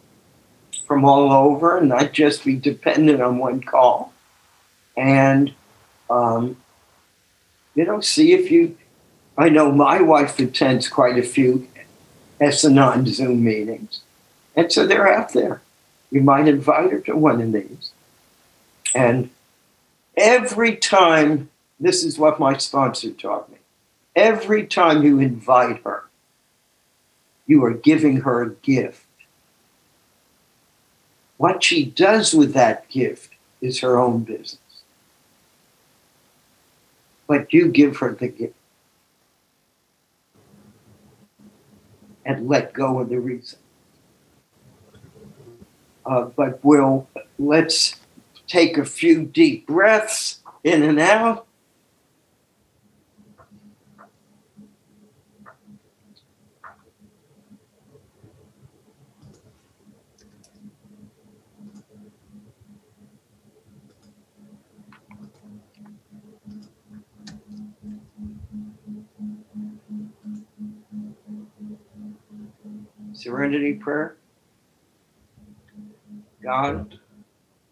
from all over and not just be dependent on one call. And, um, you know, see if you, I know my wife attends quite a few S-Anon Zoom meetings. And so they're out there. You might invite her to one of these. And every time, this is what my sponsor taught me every time you invite her, you are giving her a gift. What she does with that gift is her own business. But you give her the gift. and let go of the reason. Uh, but we'll let's take a few deep breaths in and out. Serenity prayer. God,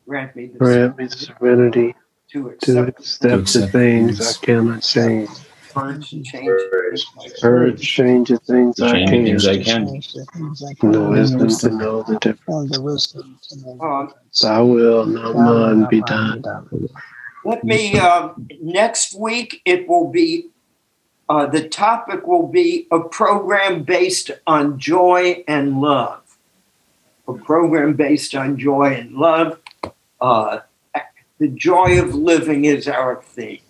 grant me the Grant me the serenity to to accept accept the accept things I cannot change. courage and change. Courage change the things I Change can. things I can. And the wisdom to know the difference. Um, Thy will, not mine, be done. Let me, uh, next week, it will be, uh, the topic will be a program based on joy and love. A program based on joy and love. Uh, the joy of living is our theme.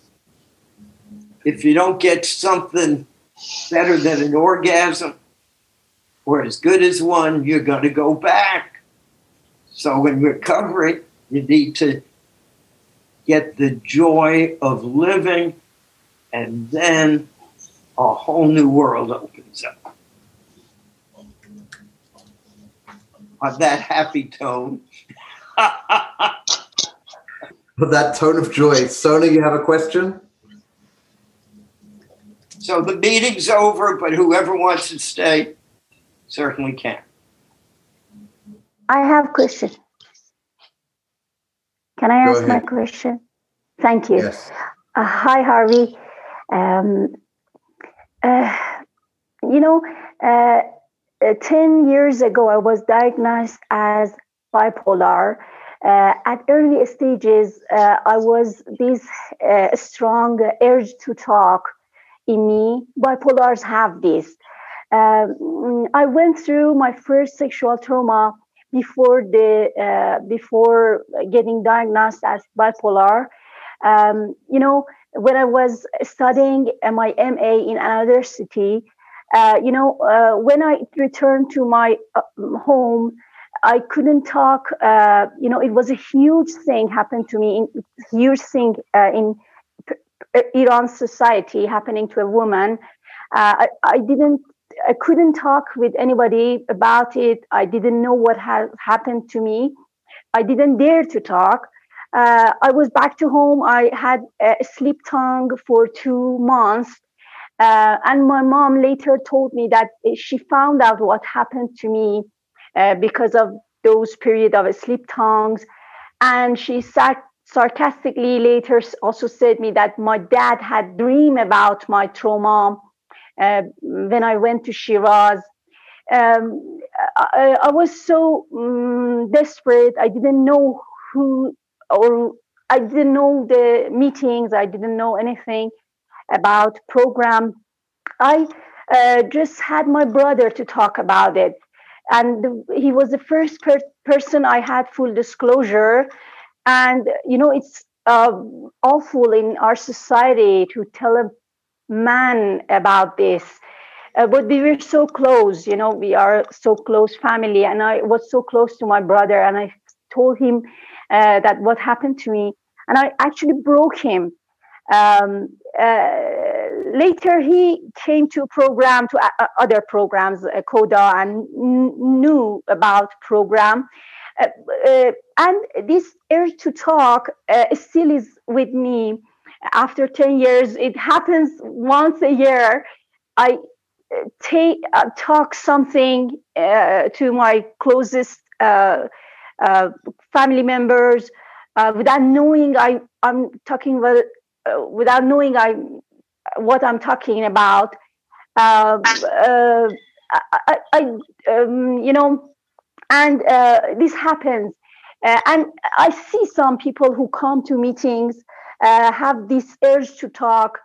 If you don't get something better than an orgasm or as good as one, you're going to go back. So, in recovery, you need to get the joy of living, and then a whole new world opens up. On that happy tone. With that tone of joy, Sona, you have a question? so the meeting's over, but whoever wants to stay certainly can. I have question. Can I Go ask my question? Thank you. Yes. Uh, hi, Harvey. Um, uh, you know, uh, uh, 10 years ago, I was diagnosed as bipolar. Uh, at early stages, uh, I was this strong urge to talk in me. Bipolars have this. Um, I went through my first sexual trauma before the before getting diagnosed as bipolar. Um, you know, when I was studying my MA in another city, uh, you know, uh, when I returned to my uh, home, I couldn't talk. Uh, you know, it was a huge thing happened to me. In, huge thing uh, in Iran society happening to a woman. Uh, I, I didn't. I couldn't talk with anybody about it. I didn't know what had happened to me. I didn't dare to talk. Uh, I was back to home. I had a sleep tongue for two months. Uh, and my mom later told me that she found out what happened to me uh, because of those period of sleep tongues. And she sat sarcastically later also said me that my dad had dream about my trauma uh, when I went to Shiraz. Um, I, I, was so um, desperate. I didn't know who or I didn't know the meetings. I didn't know anything about program. I uh, just had my brother to talk about it, and he was the first per- person I had full disclosure. And you know, it's uh, awful in our society to tell a man about this. Uh, but we were so close, you know, we are so close family, and I was so close to my brother, and I told him uh, that what happened to me, and I actually broke him. Um, uh, later, he came to program, to uh, other programs, uh, CODA, and n- knew about program. Uh, and this urge to talk still is with me after 10 years. It happens once a year. I take uh, talk something uh, to my closest uh, Uh, family members uh, without knowing I I'm talking about uh, without knowing I what I'm talking about. I, I um, you know, and this happens, and I see some people who come to meetings have this urge to talk.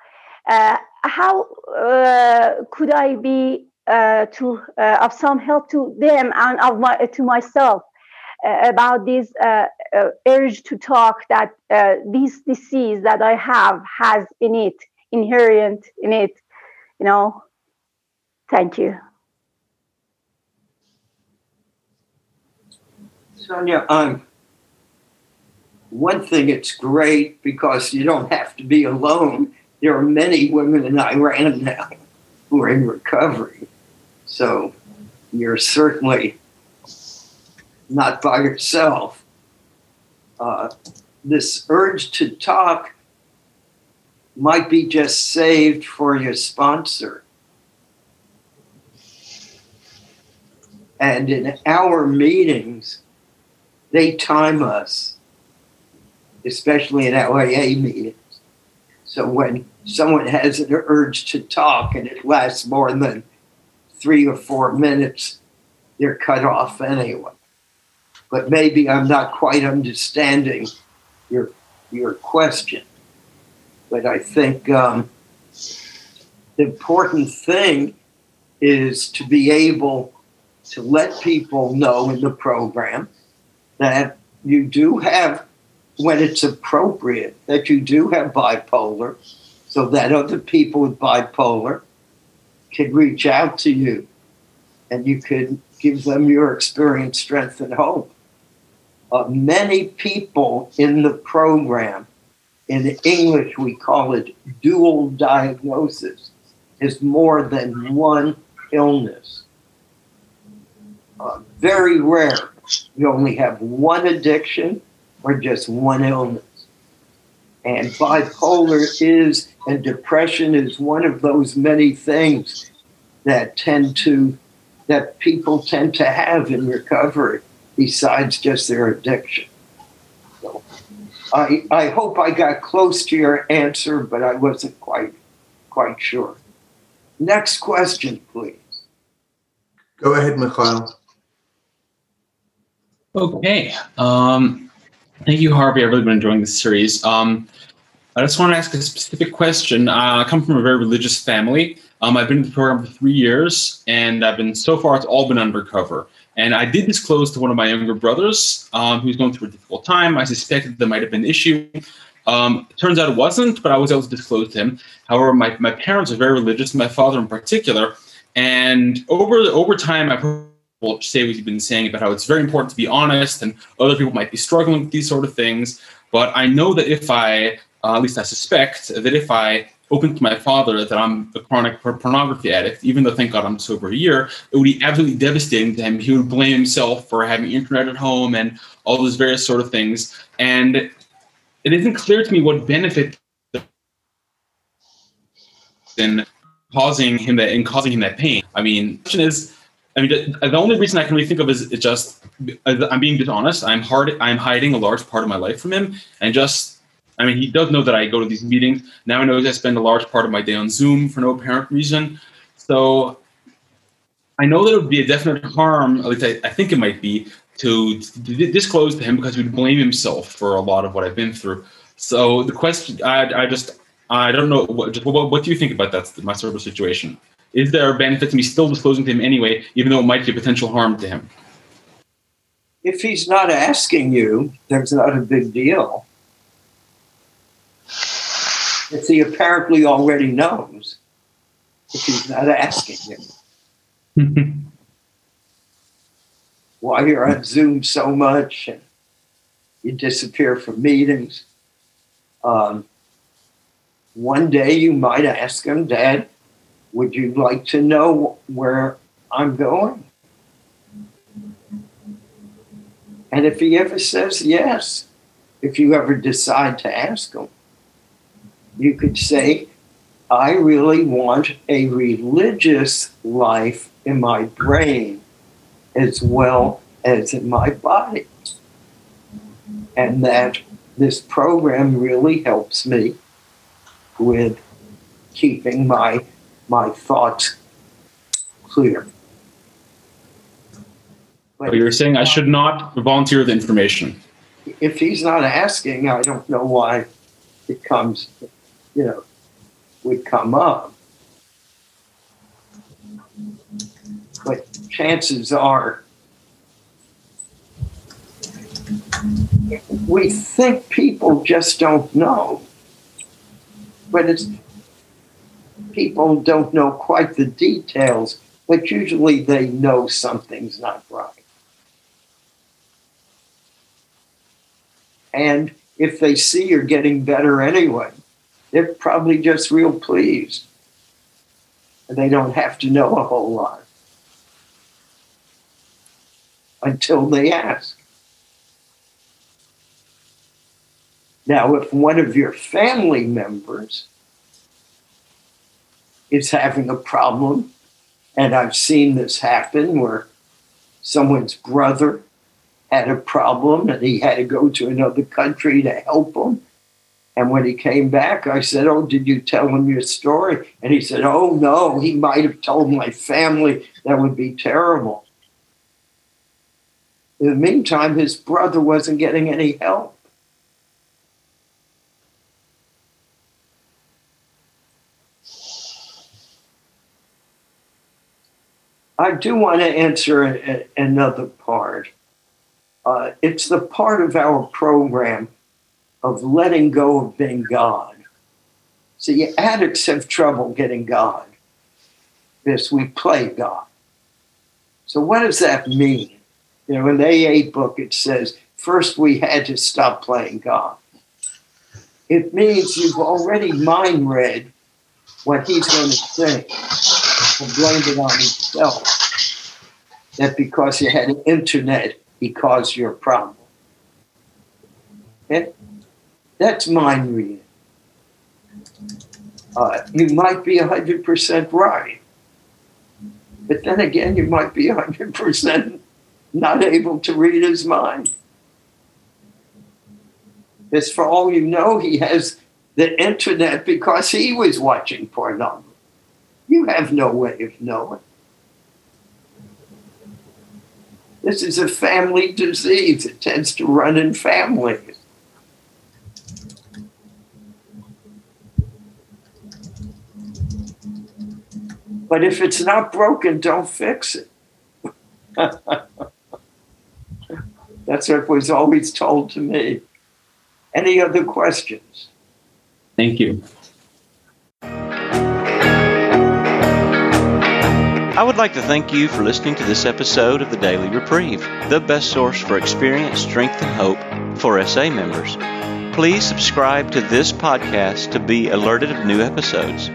Uh, how uh, could I be uh, to of some help to them and of my to myself uh, about this uh, uh, urge to talk that this disease that I have has in it, inherent in it, you know. Thank you. Sonia, um, one thing it's great because you don't have to be alone. There are many women in Iran now who are in recovery. So you're certainly not by yourself. Uh, this urge to talk might be just saved for your sponsor. And in our meetings, they time us, especially in our meetings. So when someone has an urge to talk and it lasts more than three or four minutes, they're cut off anyway. But maybe I'm not quite understanding your your question. But I think um, the important thing is to be able to let people know in the program that you do have, when it's appropriate, that you do have bipolar, so that other people with bipolar can reach out to you and you can give them your experience, strength, and hope. Uh, many people in the program, in English, we call it dual diagnosis, is more than one illness. Uh, very rare. You only have one addiction or just one illness. And bipolar is, and depression is one of those many things that tend to, that people tend to have in recovery besides just their addiction. So I, I hope I got close to your answer, but I wasn't quite, quite sure. Next question, please. Go ahead, Mikhail. Okay. Um, thank you, Harvey. I've really been enjoying this series. Um, I just want to ask a specific question. Uh, I come from a very religious family. Um, I've been in the program for three years, and I've been so far it's all been undercover. And I did disclose to one of my younger brothers um, who's going through a difficult time. I suspected there might have been an issue. Um, turns out it wasn't, but I was able to disclose to him. However, my, my parents are very religious, my father in particular. And over over time, I've heard people say what you've been saying about how it's very important to be honest, and other people might be struggling with these sort of things. But I know that if I, uh, at least I suspect, that if I open to my father that I'm a chronic pornography addict, even though thank God I'm sober a year, it would be absolutely devastating to him. He would blame himself for having internet at home and all those various sort of things. And it isn't clear to me what benefit in causing him that in causing him that pain. I mean, the question is, I mean, the, only reason I can really think of is, is just I'm being dishonest. I'm hard. I'm hiding a large part of my life from him, and just I mean, he does know that I go to these meetings. Now he knows I spend a large part of my day on Zoom for no apparent reason. So I know that it would be a definite harm, at least I, I think it might be, to, to, disclose to him because he would blame himself for a lot of what I've been through. So the question, I, I just, I don't know, what, just, what, what do you think about that, my sort of situation? Is there a benefit to me still disclosing to him anyway, even though it might be a potential harm to him? If he's not asking you, there's not a big deal if he apparently already knows if he's not asking him. Why you're on Zoom so much and you disappear from meetings. Um, one day you might ask him, Dad, would you like to know where I'm going? And if he ever says yes, if you ever decide to ask him, you could say, I really want a religious life in my brain as well as in my body. And that this program really helps me with keeping my my thoughts clear. But you're saying I should not volunteer the information. If he's not asking, I don't know why it comes you know, would come up. But chances are, we think people just don't know. But it's people don't know quite the details, but usually they know something's not right. And if they see you're getting better anyway, they're probably just real pleased. And they don't have to know a whole lot until they ask. Now, if one of your family members is having a problem, and I've seen this happen where someone's brother had a problem and he had to go to another country to help him. And when he came back, I said, Oh, did you tell him your story? And he said, Oh, no, he might have told my family. That would be terrible. In the meantime, his brother wasn't getting any help. I do want to answer a, a, another part. Uh, it's the part of our program of letting go of being God. See, addicts have trouble getting God. Yes, we play God. So, what does that mean? You know, in the AA book, it says, first we had to stop playing God. It means you've already mind read what he's going to say and blamed it on himself. That because you had an internet, he caused your problem. Okay? That's mind reading. Uh, you might be 100% right. But then again, you might be 100% not able to read his mind. Because for all you know, he has the internet because he was watching pornography. You have no way of knowing. This is a family disease. It tends to run in families. But if it's not broken, don't fix it. That's what was always told to me. Any other questions? Thank you. I would like to thank you for listening to this episode of the Daily Reprieve, the best source for experience, strength, and hope for SA members. Please subscribe to this podcast to be alerted of new episodes.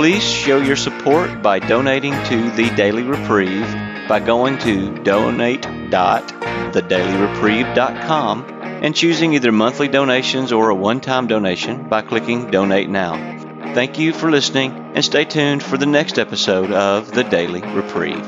Please show your support by donating to the Daily Reprieve by going to donate.thedailyreprieve.com and choosing either monthly donations or a one time donation by clicking Donate Now. Thank you for listening and stay tuned for the next episode of The Daily Reprieve.